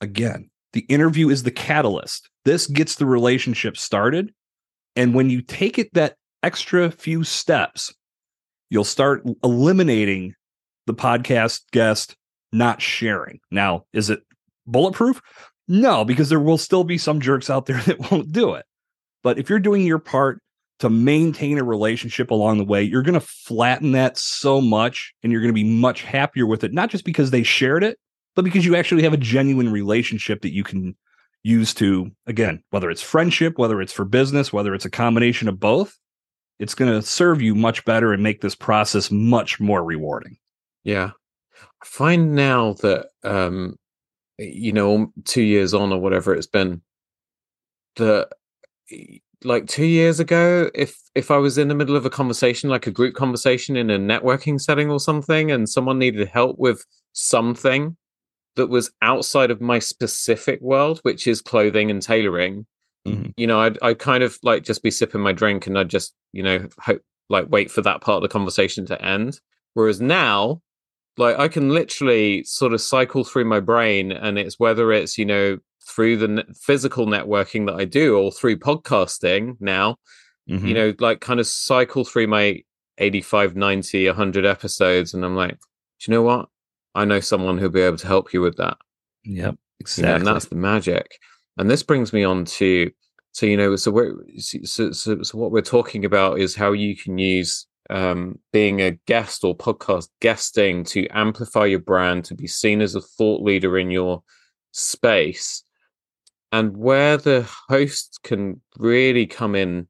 Again, the interview is the catalyst. This gets the relationship started. And when you take it that extra few steps, you'll start eliminating the podcast guest not sharing. Now, is it bulletproof? No, because there will still be some jerks out there that won't do it. But if you're doing your part, to maintain a relationship along the way, you're going to flatten that so much and you're going to be much happier with it, not just because they shared it, but because you actually have a genuine relationship that you can used to, again, whether it's friendship, whether it's for business, whether it's a combination of both, it's going to serve you much better and make this process much more rewarding. Yeah. I find now that, um, you know, two years on or whatever it's been, that like two years ago, if if I was in the middle of a conversation, like a group conversation in a networking setting or something, and someone needed help with something that was outside of my specific world, which is clothing and tailoring, mm-hmm. you know, I'd I kind of like just be sipping my drink and I'd just, you know, hope like wait for that part of the conversation to end. Whereas now, like I can literally sort of cycle through my brain, and it's whether it's you know through the physical networking that I do or through podcasting now, mm-hmm. you know, like kind of cycle through my 85, 90, 100 episodes. And I'm like, do you know what? I know someone who'll be able to help you with that. Yep. Exactly. You know, and that's the magic. And this brings me on to, so, you know, so, we're, so, so, so what we're talking about is how you can use um, being a guest or podcast guesting to amplify your brand, to be seen as a thought leader in your space and where the host can really come in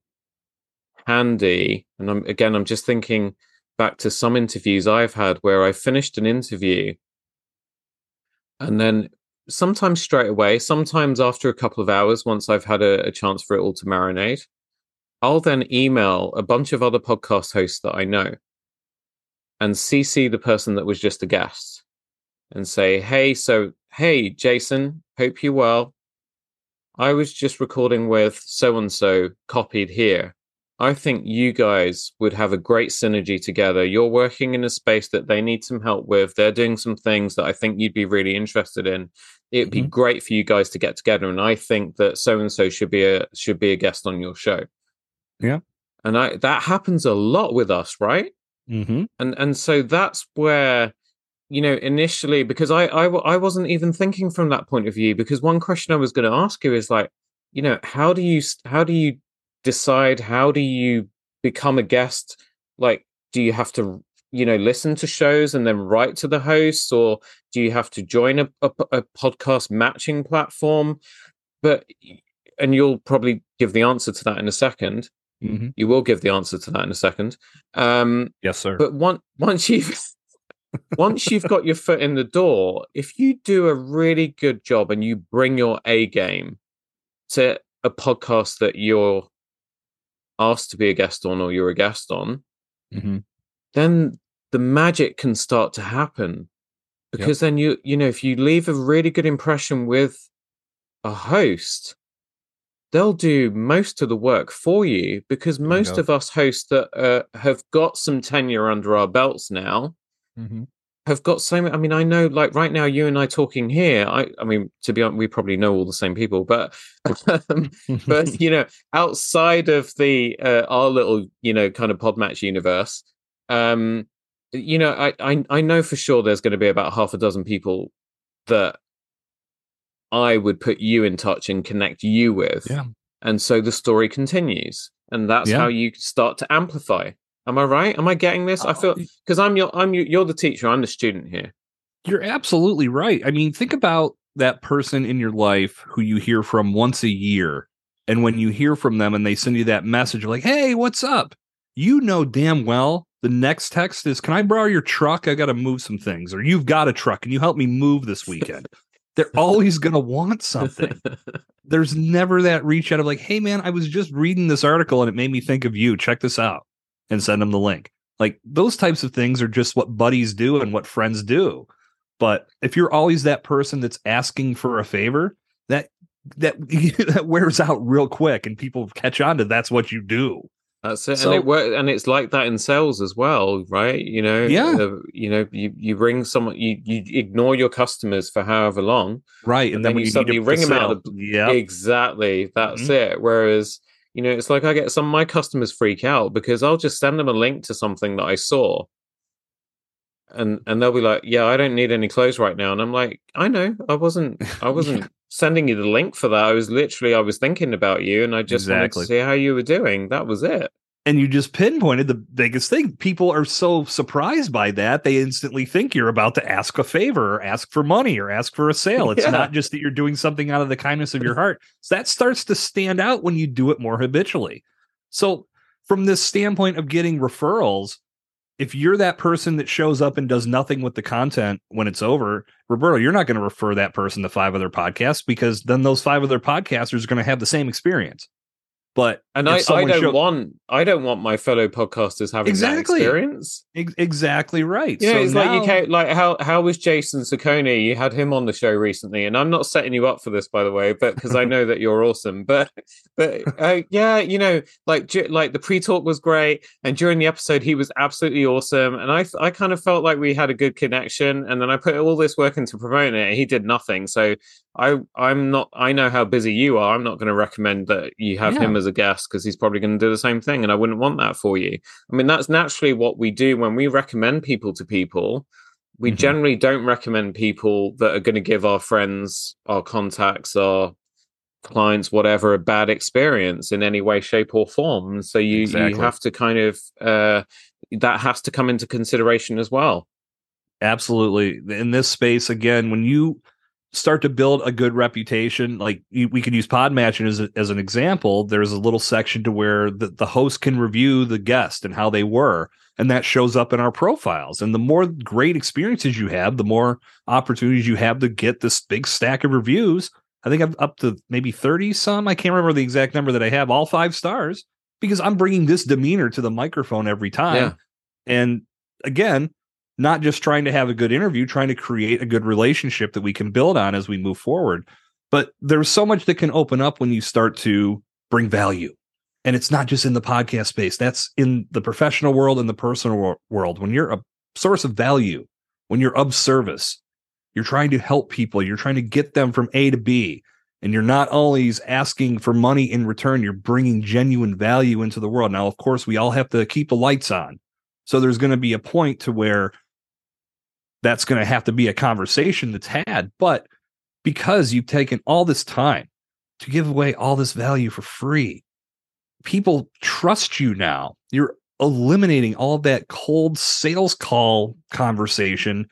handy and I'm, again i'm just thinking back to some interviews i've had where i finished an interview and then sometimes straight away sometimes after a couple of hours once i've had a, a chance for it all to marinate i'll then email a bunch of other podcast hosts that i know and cc the person that was just a guest and say hey so hey jason hope you're well I was just recording with so and so copied here. I think you guys would have a great synergy together. You're working in a space that they need some help with. They're doing some things that I think you'd be really interested in. It'd be mm-hmm. great for you guys to get together. And I think that so and so should be a should be a guest on your show. Yeah. And I that happens a lot with us, right? Mm-hmm. And and so that's where you know initially because I, I i wasn't even thinking from that point of view because one question i was going to ask you is like you know how do you how do you decide how do you become a guest? Like do you have to you know listen to shows and then write to the hosts or do you have to join a, a, a podcast matching platform? But and you'll probably give the answer to that in a 2nd mm-hmm. you will give the answer to that in a second. Um yes sir. but one, once you've once you've got your foot in the door, if you do a really good job and you bring your A game to a podcast that you're asked to be a guest on or you're a guest on, mm-hmm. then the magic can start to happen. Because yep. then you, you know, if you leave a really good impression with a host, they'll do most of the work for you because most of us hosts that uh, have got some tenure under our belts now mm-hmm. Have got so many. I mean, I know, like right now, you and I talking here. I, I mean, to be honest, we probably know all the same people, but, um, but you know, outside of the uh, our little, you know, kind of Podmatch universe, um, you know, I, I, I know for sure there's going to be about half a dozen people that I would put you in touch and connect you with. Yeah. And so the story continues, and that's yeah. how you start to amplify. Am I right? Am I getting this? I uh, feel because I'm your I'm your, you're the teacher. I'm the student here. You're absolutely right. I mean, think about that person in your life who you hear from once a year, and when you hear from them and they send you that message like, "Hey, what's up?" You know damn well the next text is, "Can I borrow your truck? I got to move some things," or "You've got a truck. Can you help me move this weekend?" They're always going to want something. There's never that reach out of like, "Hey, man, I was just reading this article and it made me think of you. Check this out." And send them the link. Like those types of things are just what buddies do and what friends do. But if you're always that person that's asking for a favor, that that that wears out real quick and people catch on to that's what you do. That's it, so, and it work, and it's like that in sales as well, right? You know, yeah. Uh, you know, you you bring someone, you you ignore your customers for however long, right? And, and then, then you, you suddenly ring them out. Yeah, exactly. That's mm-hmm. it. Whereas you know, it's like I get some of my customers freak out because I'll just send them a link to something that I saw. And and they'll be like, Yeah, I don't need any clothes right now. And I'm like, I know. I wasn't I wasn't yeah. sending you the link for that. I was literally I was thinking about you and I just exactly. wanted to see how you were doing. That was it. And you just pinpointed the biggest thing. People are so surprised by that, they instantly think you're about to ask a favor or ask for money or ask for a sale. It's yeah. not just that you're doing something out of the kindness of your heart. So that starts to stand out when you do it more habitually. So, from this standpoint of getting referrals, if you're that person that shows up and does nothing with the content when it's over, Roberto, you're not going to refer that person to five other podcasts because then those five other podcasters are going to have the same experience. But and I, I don't want I don't want my fellow podcasters having exactly. that experience. Ex- exactly right. Yeah, so it's now... like you came, like how how was Jason Saccone? You had him on the show recently, and I'm not setting you up for this, by the way, but because I know that you're awesome. But but uh, yeah, you know, like like the pre talk was great, and during the episode he was absolutely awesome, and I I kind of felt like we had a good connection, and then I put all this work into promoting it, and he did nothing. So I I'm not I know how busy you are. I'm not going to recommend that you have yeah. him as a guest because he's probably going to do the same thing, and I wouldn't want that for you. I mean, that's naturally what we do when we recommend people to people. We mm-hmm. generally don't recommend people that are going to give our friends, our contacts, our clients, whatever, a bad experience in any way, shape, or form. So you exactly. you have to kind of uh, that has to come into consideration as well. Absolutely. In this space, again, when you start to build a good reputation like we could use podmatching as, a, as an example. There's a little section to where the, the host can review the guest and how they were and that shows up in our profiles. And the more great experiences you have the more opportunities you have to get this big stack of reviews. I think i'm up to maybe 30 some. I can't remember the exact number that i have all five stars because i'm bringing this demeanor to the microphone every time. Yeah. and again not just trying to have a good interview, trying to create a good relationship that we can build on as we move forward. But there's so much that can open up when you start to bring value. And it's not just in the podcast space, that's in the professional world and the personal world. When you're a source of value, when you're of service, you're trying to help people, you're trying to get them from A to B. And you're not always asking for money in return, you're bringing genuine value into the world. Now, of course, we all have to keep the lights on. So there's going to be a point to where that's going to have to be a conversation that's had. But because you've taken all this time to give away all this value for free, people trust you now. You're eliminating all that cold sales call conversation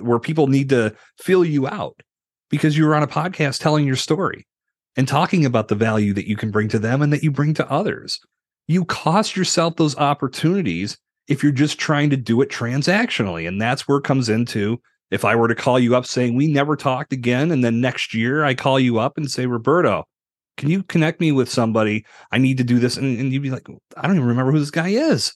where people need to fill you out because you were on a podcast telling your story and talking about the value that you can bring to them and that you bring to others. You cost yourself those opportunities if you're just trying to do it transactionally. And that's where it comes into if I were to call you up saying we never talked again, and then next year I call you up and say, Roberto, can you connect me with somebody? I need to do this. And, and you'd be like, I don't even remember who this guy is.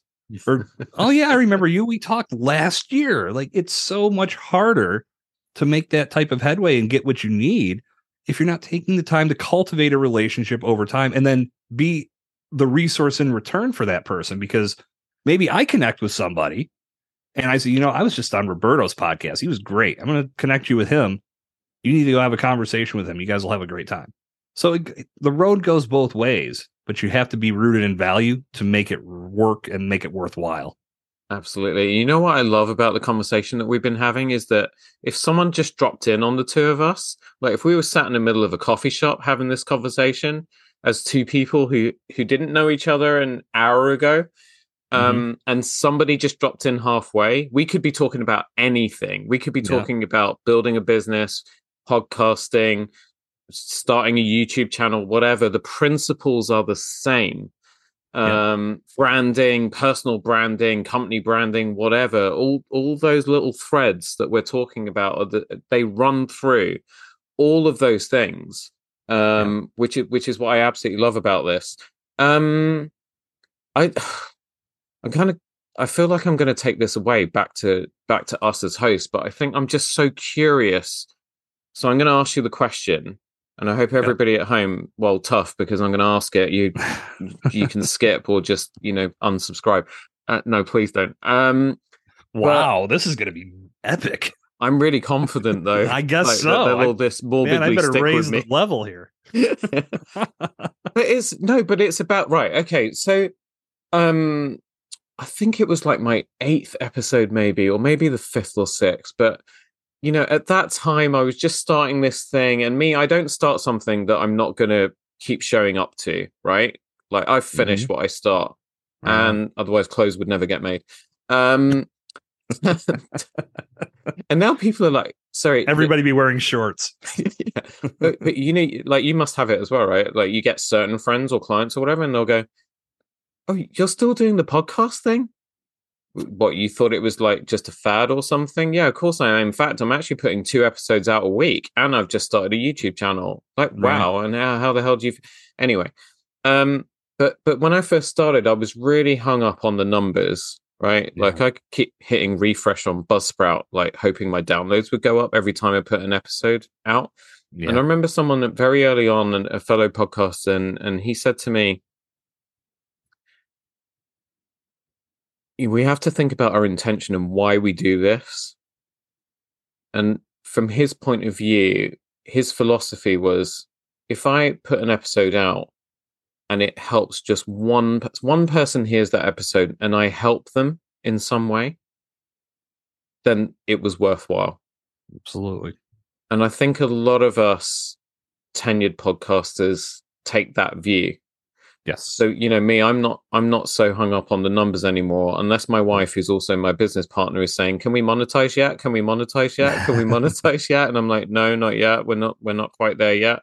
Or, oh, yeah, I remember you. We talked last year. Like, it's so much harder to make that type of headway and get what you need if you're not taking the time to cultivate a relationship over time and then be the resource in return for that person. Because maybe I connect with somebody and I say, you know, I was just on Roberto's podcast. He was great. I'm going to connect you with him. You need to go have a conversation with him. You guys will have a great time. So it, the road goes both ways, but you have to be rooted in value to make it work and make it worthwhile. Absolutely. You know what I love about the conversation that we've been having is that if someone just dropped in on the two of us, like if we were sat in the middle of a coffee shop having this conversation as two people who who didn't know each other an hour ago. Um, mm-hmm. and somebody just dropped in halfway, we could be talking about anything. We could be talking yeah. about building a business, podcasting, starting a YouTube channel, whatever. The principles are the same. Um, yeah. branding, personal branding, company branding, whatever. All all those little threads that we're talking about, the, they run through all of those things. Um, yeah. which is which is what I absolutely love about this. Um, I I'm kind of I feel like I'm going to take this away back to back to us as hosts, but I think I'm just so curious. So I'm going to ask you the question, and I hope everybody yeah. at home, well, tough because I'm going to ask it. You you can skip or just you know unsubscribe. Uh, no, please don't. Um, wow, this is going to be epic. I'm really confident though. I guess like, so. That, all this morbidly Man, I better raise the level here. but it's no, but it's about right. Okay, so um I think it was like my eighth episode, maybe, or maybe the fifth or sixth. But you know, at that time, I was just starting this thing, and me, I don't start something that I'm not going to keep showing up to, right? Like I've finished mm-hmm. what I start. Uh-huh. and otherwise clothes would never get made. Um, and now people are like, sorry, Everybody be wearing shorts. yeah. but, but you know, like you must have it as well, right? Like you get certain friends or clients or whatever, and they'll go, "Oh, you're still doing the podcast thing? What you thought it was like just a fad or something? Yeah, of course I am. In fact, I'm actually putting two episodes out a week, and I've just started a YouTube channel. Like, Right. wow! And how, how the hell do you? Anyway, um, but but when I first started, I was really hung up on the numbers. Right, like I keep hitting refresh on Buzzsprout, like hoping my downloads would go up every time I put an episode out. Yeah. And I remember someone very early on, a fellow podcaster, and, and he said to me, We have to think about our intention and why we do this. And from his point of view, his philosophy was if I put an episode out and it helps just one one person hears that episode and I help them in some way, then it was worthwhile. Absolutely. And I think a lot of us tenured podcasters take that view. Yes. So, you know, me, I'm not I'm not so hung up on the numbers anymore, unless my wife, who's also my business partner, is saying, Can we monetize yet? Can we monetize yet? Can we monetize yet? And I'm like, No, not yet. We're not we're not quite there yet.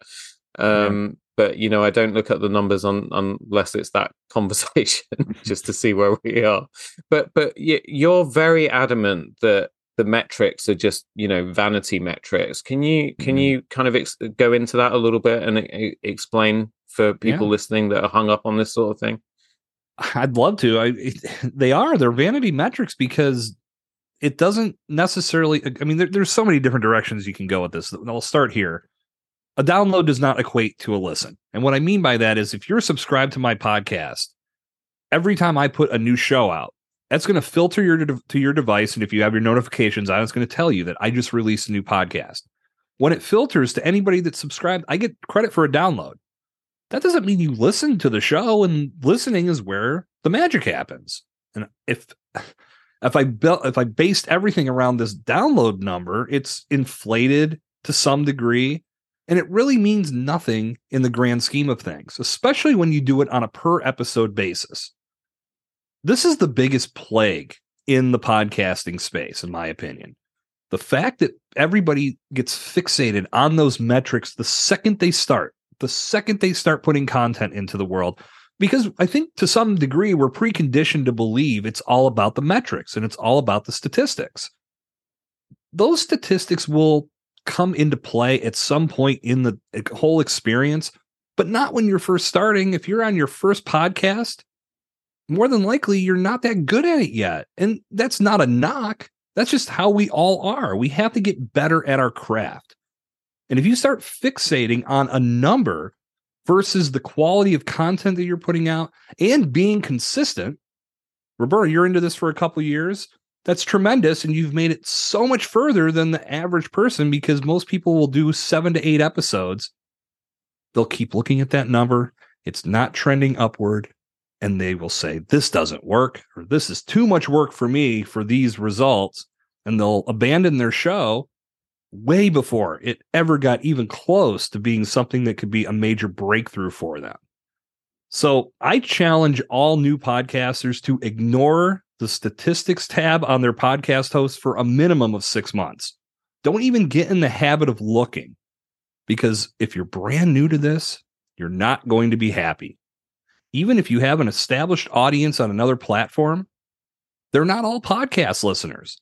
Um, but you know, I don't look at the numbers on unless it's that conversation just to see where we are. But but you're very adamant that the metrics are just you know vanity metrics. Can you can Mhm. you kind of ex- go into that a little bit and e- explain for people Yeah. listening that are hung up on this sort of thing? I'd love to. I, they are they're vanity metrics because it doesn't necessarily. I mean, there, there's so many different directions you can go with this. I'll start here. A download does not equate to a listen, and what I mean by that is if you're subscribed to my podcast, every time I put a new show out, that's going to filter your to your device, and if you have your notifications on, it's going to tell you that I just released a new podcast. When it filters to anybody that's subscribed, I get credit for a download that doesn't mean you listen to the show and listening is where the magic happens. And if if i built if i based everything around this download number it's inflated to some degree and it really means nothing in the grand scheme of things especially when you do it on a per episode basis. This is the biggest plague in the podcasting space in my opinion. The fact that everybody gets fixated on those metrics the second they start the second they start putting content into the world because i think to some degree we're preconditioned to believe it's all about the metrics and it's all about the statistics. Those statistics will come into play at some point in the whole experience but not when you're first starting. If you're on your first podcast more than likely you're not that good at it yet. And that's not a knock. That's just how we all are. We have to get better at our craft and if you start fixating on a number versus the quality of content that you're putting out and being consistent, Roberto, you're into this for a couple years. That's tremendous. And you've made it so much further than the average person because most people will do seven to eight episodes. They'll keep looking at that number. It's not trending upward. And they will say, This doesn't work, or this is too much work for me for these results. And they'll abandon their show way before it ever got even close to being something that could be a major breakthrough for them. So I challenge all new podcasters to ignore the statistics tab on their podcast host for a minimum of six months. Don't even get in the habit of looking because if you're brand new to this, you're not going to be happy. Even if you have an established audience on another platform, they're not all podcast listeners.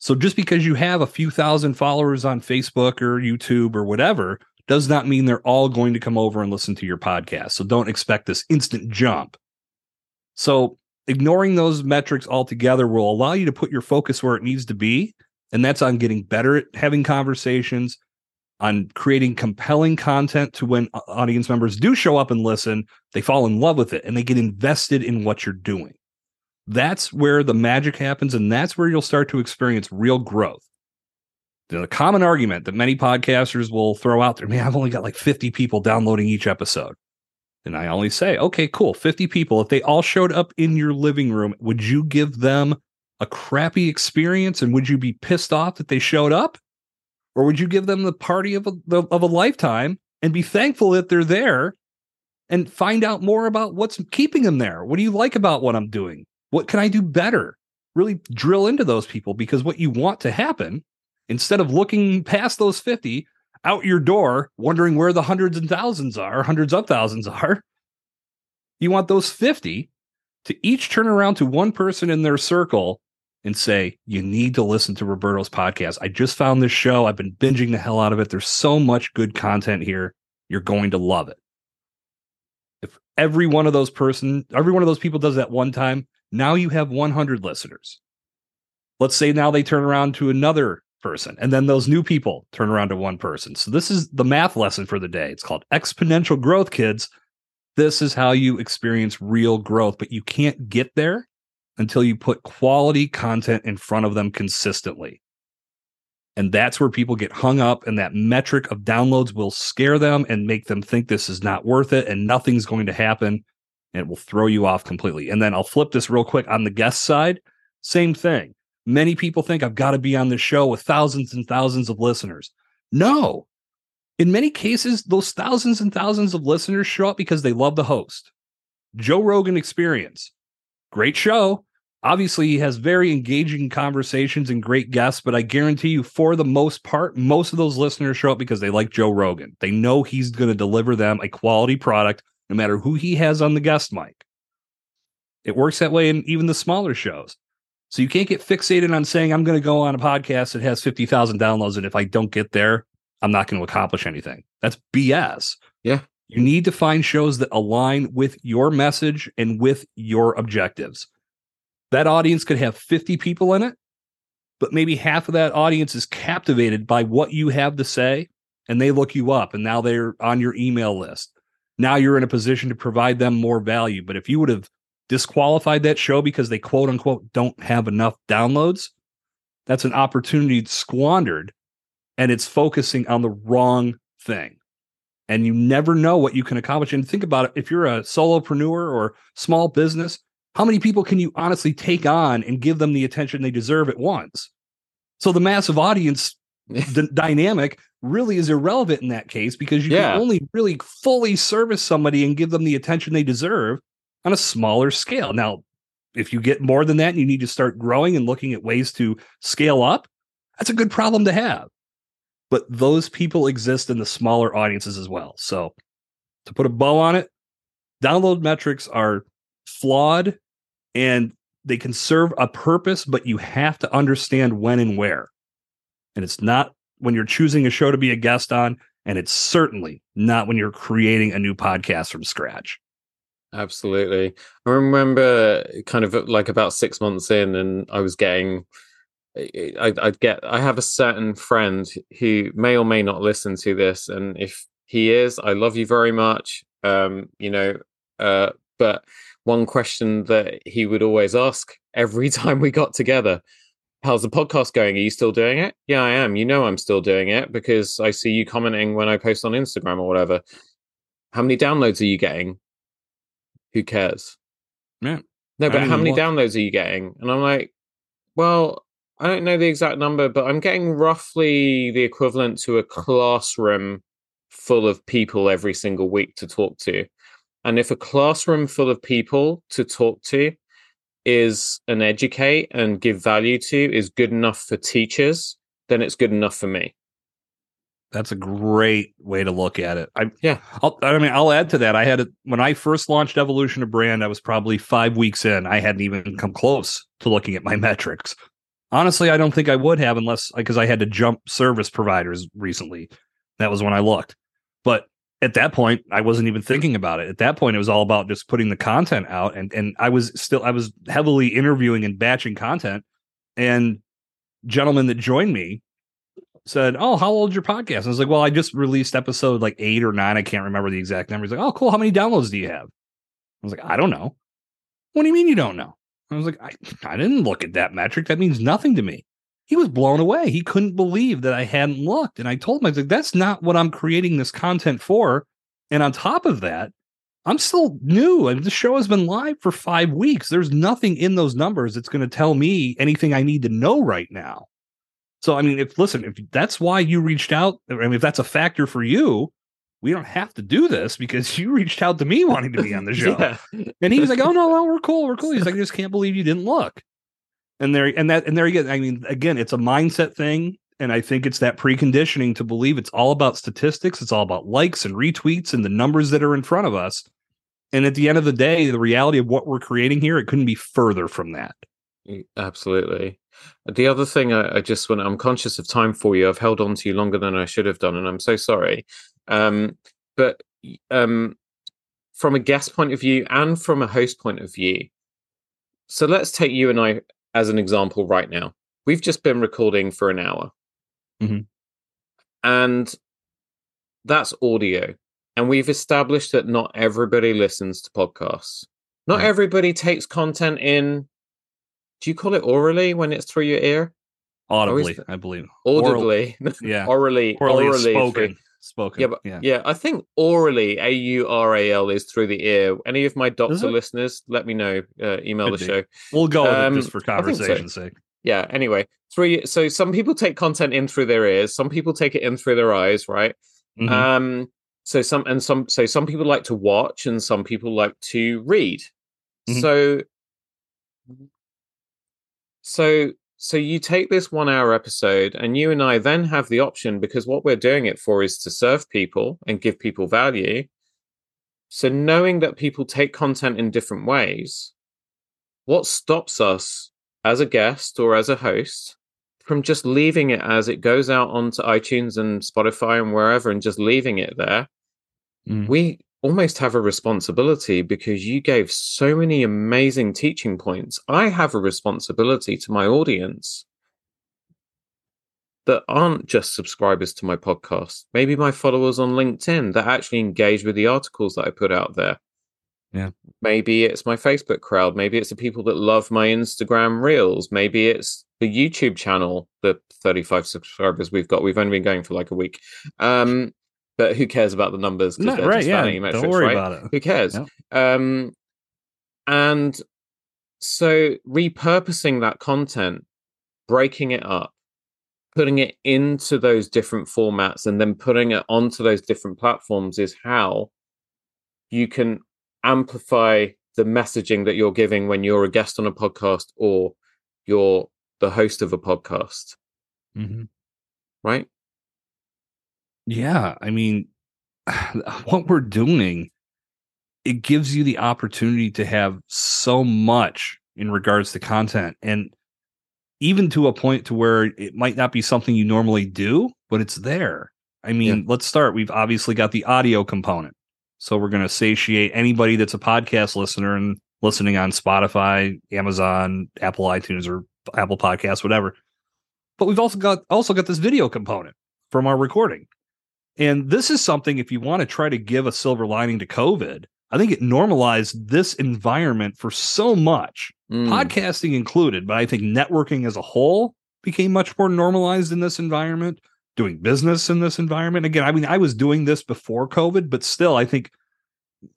So just because you have a few thousand followers on Facebook or YouTube or whatever does not mean they're all going to come over and listen to your podcast. So don't expect this instant jump. So ignoring those metrics altogether will allow you to put your focus where it needs to be. And that's on getting better at having conversations, on creating compelling content to when uh, audience members do show up and listen, they fall in love with it and they get invested in what you're doing. That's where the magic happens, and that's where you'll start to experience real growth. The common argument that many podcasters will throw out there, man, I've only got like 50 people downloading each episode. And I only say, okay, cool, 50 people. If they all showed up in your living room, would you give them a crappy experience and would you be pissed off that they showed up? Or would you give them the party of a, of a lifetime and be thankful that they're there and find out more about what's keeping them there. What do you like about what I'm doing? What can I do better? Really drill into those people because what you want to happen, instead of looking past those 50 out your door, wondering where the hundreds and thousands are, hundreds of thousands are, you want those 50 to each turn around to one person in their circle and say, You need to listen to Roberto's podcast. I just found this show. I've been binging the hell out of it. There's so much good content here. You're going to love it. If every one of those person, every one of those people does that one time, now you have 100 listeners. Let's say now they turn around to another person, and then those new people turn around to one person. So this is the math lesson for the day. It's called exponential growth, kids. This is how you experience real growth, but you can't get there until you put quality content in front of them consistently. And that's where people get hung up, and that metric of downloads will scare them and make them think this is not worth it and nothing's going to happen. And it will throw you off completely. And then I'll flip this real quick on the guest side. Same thing. Many people think I've got to be on this show with thousands and thousands of listeners. No. In many cases, those thousands and thousands of listeners show up because they love the host. Joe Rogan Experience. Great show. Obviously, he has very engaging conversations and great guests, but I guarantee you, for the most part, most of those listeners show up because they like Joe Rogan. They know he's going to deliver them a quality product no matter who he has on the guest mic. It works that way in even the smaller shows. So you can't get fixated on saying, I'm going to go on a podcast that has 50,000 downloads. And if I don't get there, I'm not going to accomplish anything. That's BS. Yeah. You need to find shows that align with your message and with your objectives. That audience could have 50 people in it, but maybe half of that audience is captivated by what you have to say and they look you up and now they're on your email list. Now you're in a position to provide them more value. But if you would have disqualified that show because they quote unquote don't have enough downloads, that's an opportunity squandered and it's focusing on the wrong thing. And you never know what you can accomplish. And think about it if you're a solopreneur or small business, how many people can you honestly take on and give them the attention they deserve at once? So the massive audience the dynamic really is irrelevant in that case because you yeah. can only really fully service somebody and give them the attention they deserve on a smaller scale. Now, if you get more than that and you need to start growing and looking at ways to scale up, that's a good problem to have. But those people exist in the smaller audiences as well. So, to put a bow on it, download metrics are flawed and they can serve a purpose, but you have to understand when and where. And it's not when you're choosing a show to be a guest on, and it's certainly not when you're creating a new podcast from scratch. Absolutely. I remember kind of like about six months in, and I was getting, I, would get, I have a certain friend who may or may not listen to this. And if he is, I love you very much. Um, you know, uh, but one question that he would always ask every time we got together how's the podcast going? Are you still doing it? Yeah, I am. You know, I'm still doing it because I see you commenting when I post on Instagram or whatever. How many downloads are you getting? Who cares? Yeah. No, but how many downloads are you getting? And I'm like, well, I don't know the exact number, but I'm getting roughly the equivalent to a classroom full of people every single week to talk to. And if a classroom full of people to talk to is and educate and give value to is good enough for teachers, then it's good enough for me. That's a great way to look at it. I yeah. I'll, I mean, I'll add to that. I had a, when I first launched Evolution of Brand, I was probably five weeks in. I hadn't even come close to looking at my metrics. Honestly, I don't think I would have unless because I had to jump service providers recently. That was when I looked. But at that point i wasn't even thinking about it. At that point it was all about just putting the content out and and i was still i was heavily interviewing and batching content and gentleman that joined me said oh how old's your podcast? And i was like well i just released episode like eight or nine. I can't remember the exact number. He's like oh cool. How many downloads do you have? I was like i don't know. What do you mean you don't know? I was like i, I didn't look at that metric. That means nothing to me he was blown away. He couldn't believe that I hadn't looked. And I told him, I was like, that's not what I'm creating this content for. And on top of that, I'm still new. I mean, the show has been live for five weeks. There's nothing in those numbers that's going to tell me anything I need to know right now. So, I mean, if listen, if that's why you reached out, I mean, if that's a factor for you, we don't have to do this because you reached out to me wanting to be on the show. Yeah. And he was like, "Oh no, no, we're cool, we're cool." He's like, "I just can't believe you didn't look." And there, and that, and there go. I mean, again, it's a mindset thing, and I think it's that preconditioning to believe it's all about statistics. It's all about likes and retweets and the numbers that are in front of us. And at the end of the day, the reality of what we're creating here, it couldn't be further from that. Absolutely. The other thing I, I just want, I'm conscious of time for you. I've held on to you longer than I should have done, and I'm so sorry. Um, but um, from a guest point of view and from a host point of view, so let's take you and I as an example right now. We've just been recording for an hour. Mhm. And that's audio. And we've established that not everybody listens to podcasts. Not Right. everybody takes content in. Do you call it orally when it's through your ear? Audibly, I believe. Oral- Audibly. yeah. orally. Orally, Orally. spoken. Spoken. Yeah, but yeah. yeah, I think aurally, A U R A L, is through the ear. Any of my doctor listeners, let me know. Uh, email Could the be. show. We'll go Um, just for think so. conversation's sake. yeah anyway three so some people take content in through their ears some people take it in through their eyes right Mhm. um so some and some so some people like to watch and some people like to read Mhm. so so so you take this one hour episode and you and i then have the option because what we're doing it for is to serve people and give people value so knowing that people take content in different ways what stops us as a guest or as a host from just leaving it as it goes out onto iTunes and Spotify and wherever and just leaving it there. Mm. We almost have a responsibility because you gave so many amazing teaching points. I have a responsibility to my audience that aren't just subscribers to my podcast, maybe my followers on LinkedIn that actually engage with the articles that I put out there. Yeah. Maybe it's my Facebook crowd. Maybe it's the people that love my Instagram reels. Maybe it's the YouTube channel, the 35 subscribers we've got. We've only been going for like a week. Um, but who cares about the numbers? No, right, yeah. vanity Don't worry right? about it. Who cares? Yep. Um, and so repurposing that content, breaking it up, putting it into those different formats, and then putting it onto those different platforms is how you can amplify the messaging that you're giving when you're a guest on a podcast or you're the host of a podcast, Mhm. right? Yeah, I mean, what we're doing, it gives you the opportunity to have so much in regards to content, and even to a point to where it might not be something you normally do, but it's there. I mean, let's start. We've obviously got the audio component, so we're going to satiate anybody that's a podcast listener and listening on Spotify, Amazon, Apple iTunes, or Apple Podcasts, whatever. But we've also got also got this video component from our recording. And this is something, if you want to try to give a silver lining to COVID, I think it normalized this environment for so much, Mm, podcasting included. But I think networking as a whole became much more normalized in this environment, doing business in this environment. Again, I mean, I was doing this before COVID, but still, I think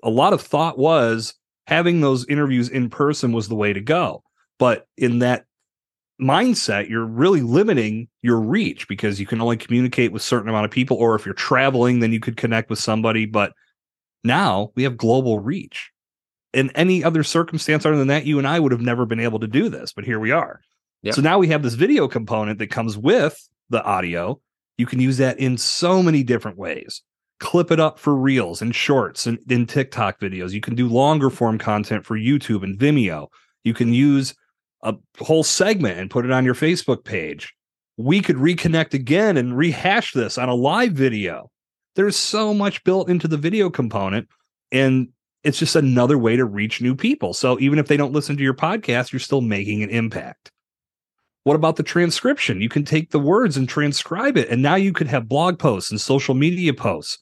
a lot of thought was having those interviews in person was the way to go. But in that mindset, you're really limiting your reach because you can only communicate with certain amount of people, or if you're traveling, then you could connect with somebody. But now we have global reach. In any other circumstance other than that, you and I would have never been able to do this, but here we are. Yeah. So now we have this video component that comes with the audio. You can use that in so many different ways. Clip it up for reels and shorts and in TikTok videos. You can do longer form content for YouTube and Vimeo. You can use a whole segment and put it on your Facebook page. We could reconnect again and rehash this on a live video. There's so much built into the video component, and it's just another way to reach new people. So even if they don't listen to your podcast, you're still making an impact. What about the transcription? You can take the words and transcribe it, and now you could have blog posts and social media posts.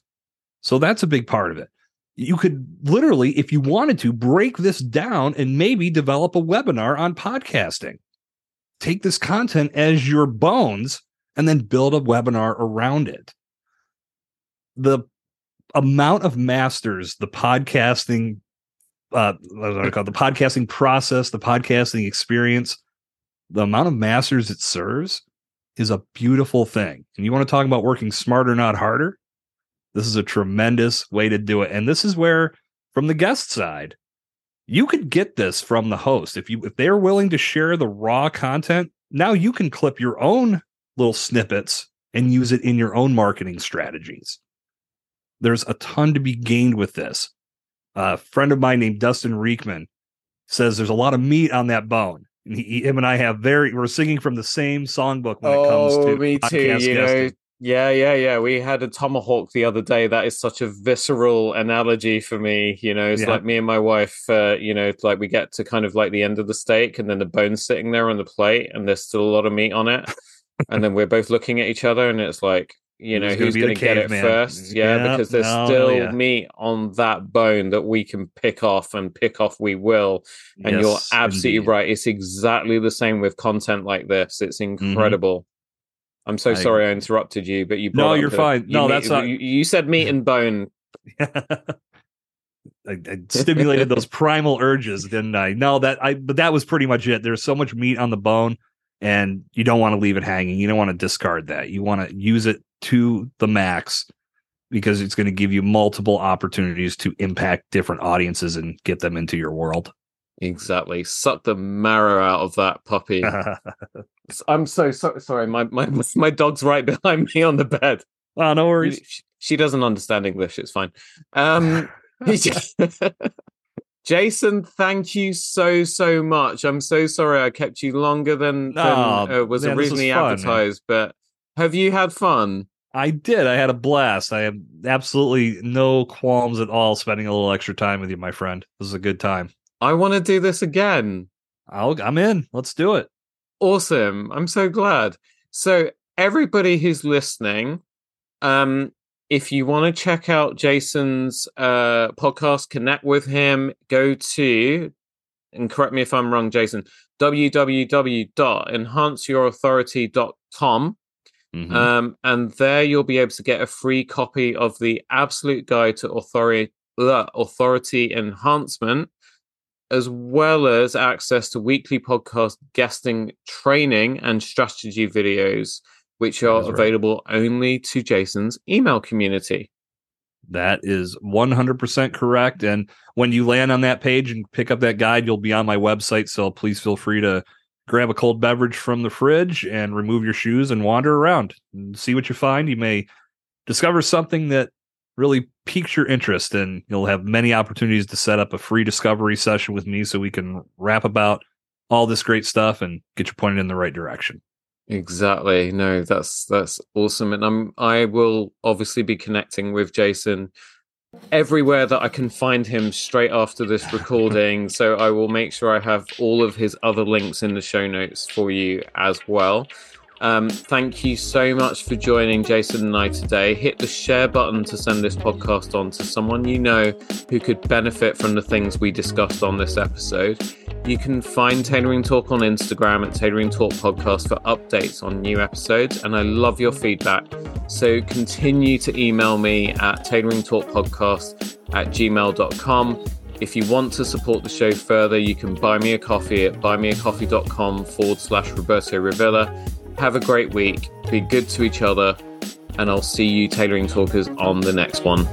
So that's a big part of it. You could literally, if you wanted to, break this down and maybe develop a webinar on podcasting. Take this content as your bones and then build a webinar around it. The amount of masters the podcasting, uh, what do I call it? the podcasting process, the podcasting experience, the amount of masters it serves is a beautiful thing. And you want to talk about working smarter, not harder? This is a tremendous way to do it. And this is where, from the guest side, you could get this from the host. If you if they're willing to share the raw content, now you can clip your own little snippets and use it in your own marketing strategies. There's a ton to be gained with this. A friend of mine named Dustin Riechmann says there's a lot of meat on that bone. And he, him and I have very we're singing from the same songbook when it comes Oh, to me too. podcast You know, guesting. Yeah, yeah, yeah. We had a tomahawk the other day. That is such a visceral analogy for me. You know, it's Yeah. like me and my wife. Uh, you know, like we get to kind of like the end of the steak, and then the bone's sitting there on the plate, and there's still a lot of meat on it, and then we're both looking at each other, and it's like. You know Who's gonna who's be the going to get it caveman? first? Yeah, because there's no, still yeah. meat on that bone that we can pick off, and pick off we will. And you're absolutely indeed. right. It's exactly the same with content like this. It's Mm-hmm. I'm so I sorry I interrupted you, but you No, you're fine. you No, meet- that's not- you, you said meat and bone. I, I stimulated those primal urges, didn't I? No, that I but that was pretty much it. There's so much meat on the bone, and you don't want to leave it hanging. You don't want to discard that. You want to use it to the max because it's going to give you multiple opportunities to impact different audiences and get them into your world. Exactly. Suck the marrow out of that puppy. I'm so, so sorry. My, my my dog's right behind me on the bed. oh, no worries. She, she doesn't understand English. It's fine. Um, Jason, thank you so so much. I'm so sorry I kept you longer than, than Oh, uh, was man, was originally fun, man. advertised. But have you had fun? I did. I had a blast. I have absolutely no qualms at all spending a little extra time with you, my friend. This is a good time. I want to do this again. I'll, I'm in. Let's do it. Awesome. I'm so glad. So everybody who's listening, um, if you want to check out Jason's uh podcast, connect with him, go to and correct me if I'm wrong, Jason, www.enhanceyourauthority.com. Mhm. Um, and there you'll be able to get a free copy of the absolute guide to authority uh, authority enhancement, as well as access to weekly podcast guesting training and strategy videos, which are right. available only to Jason's email community. That is 100% correct. And when you land on that page and pick up that guide, you'll be on my website. So please feel free to grab a cold beverage from the fridge and remove your shoes and wander around and see what you find. You may discover something that really piques your interest, and you'll have many opportunities to set up a free discovery session with me so we can rap about all this great stuff and get you pointed in the right direction. Exactly. No, that's that's awesome. And I'm I will obviously be connecting with Jason everywhere that I can find him straight after this recording. so I will make sure I have all of his other links in the show notes for you as well. Um, thank you so much for joining Jason and I today. Hit the share button to send this podcast on to someone you know who could benefit from the things we discussed on this episode. You can find Tailoring Talk on Instagram at Tailoring Talk Podcast for updates on new episodes. And I love your feedback. So continue to email me at tailoringtalkpodcast at gmail.com. If you want to support the show further, you can buy me a coffee at buymeacoffee.com forward slash Roberto Revilla. Have a great week. Be good to each other. And I'll see you, Tailoring Talkers, on the next one.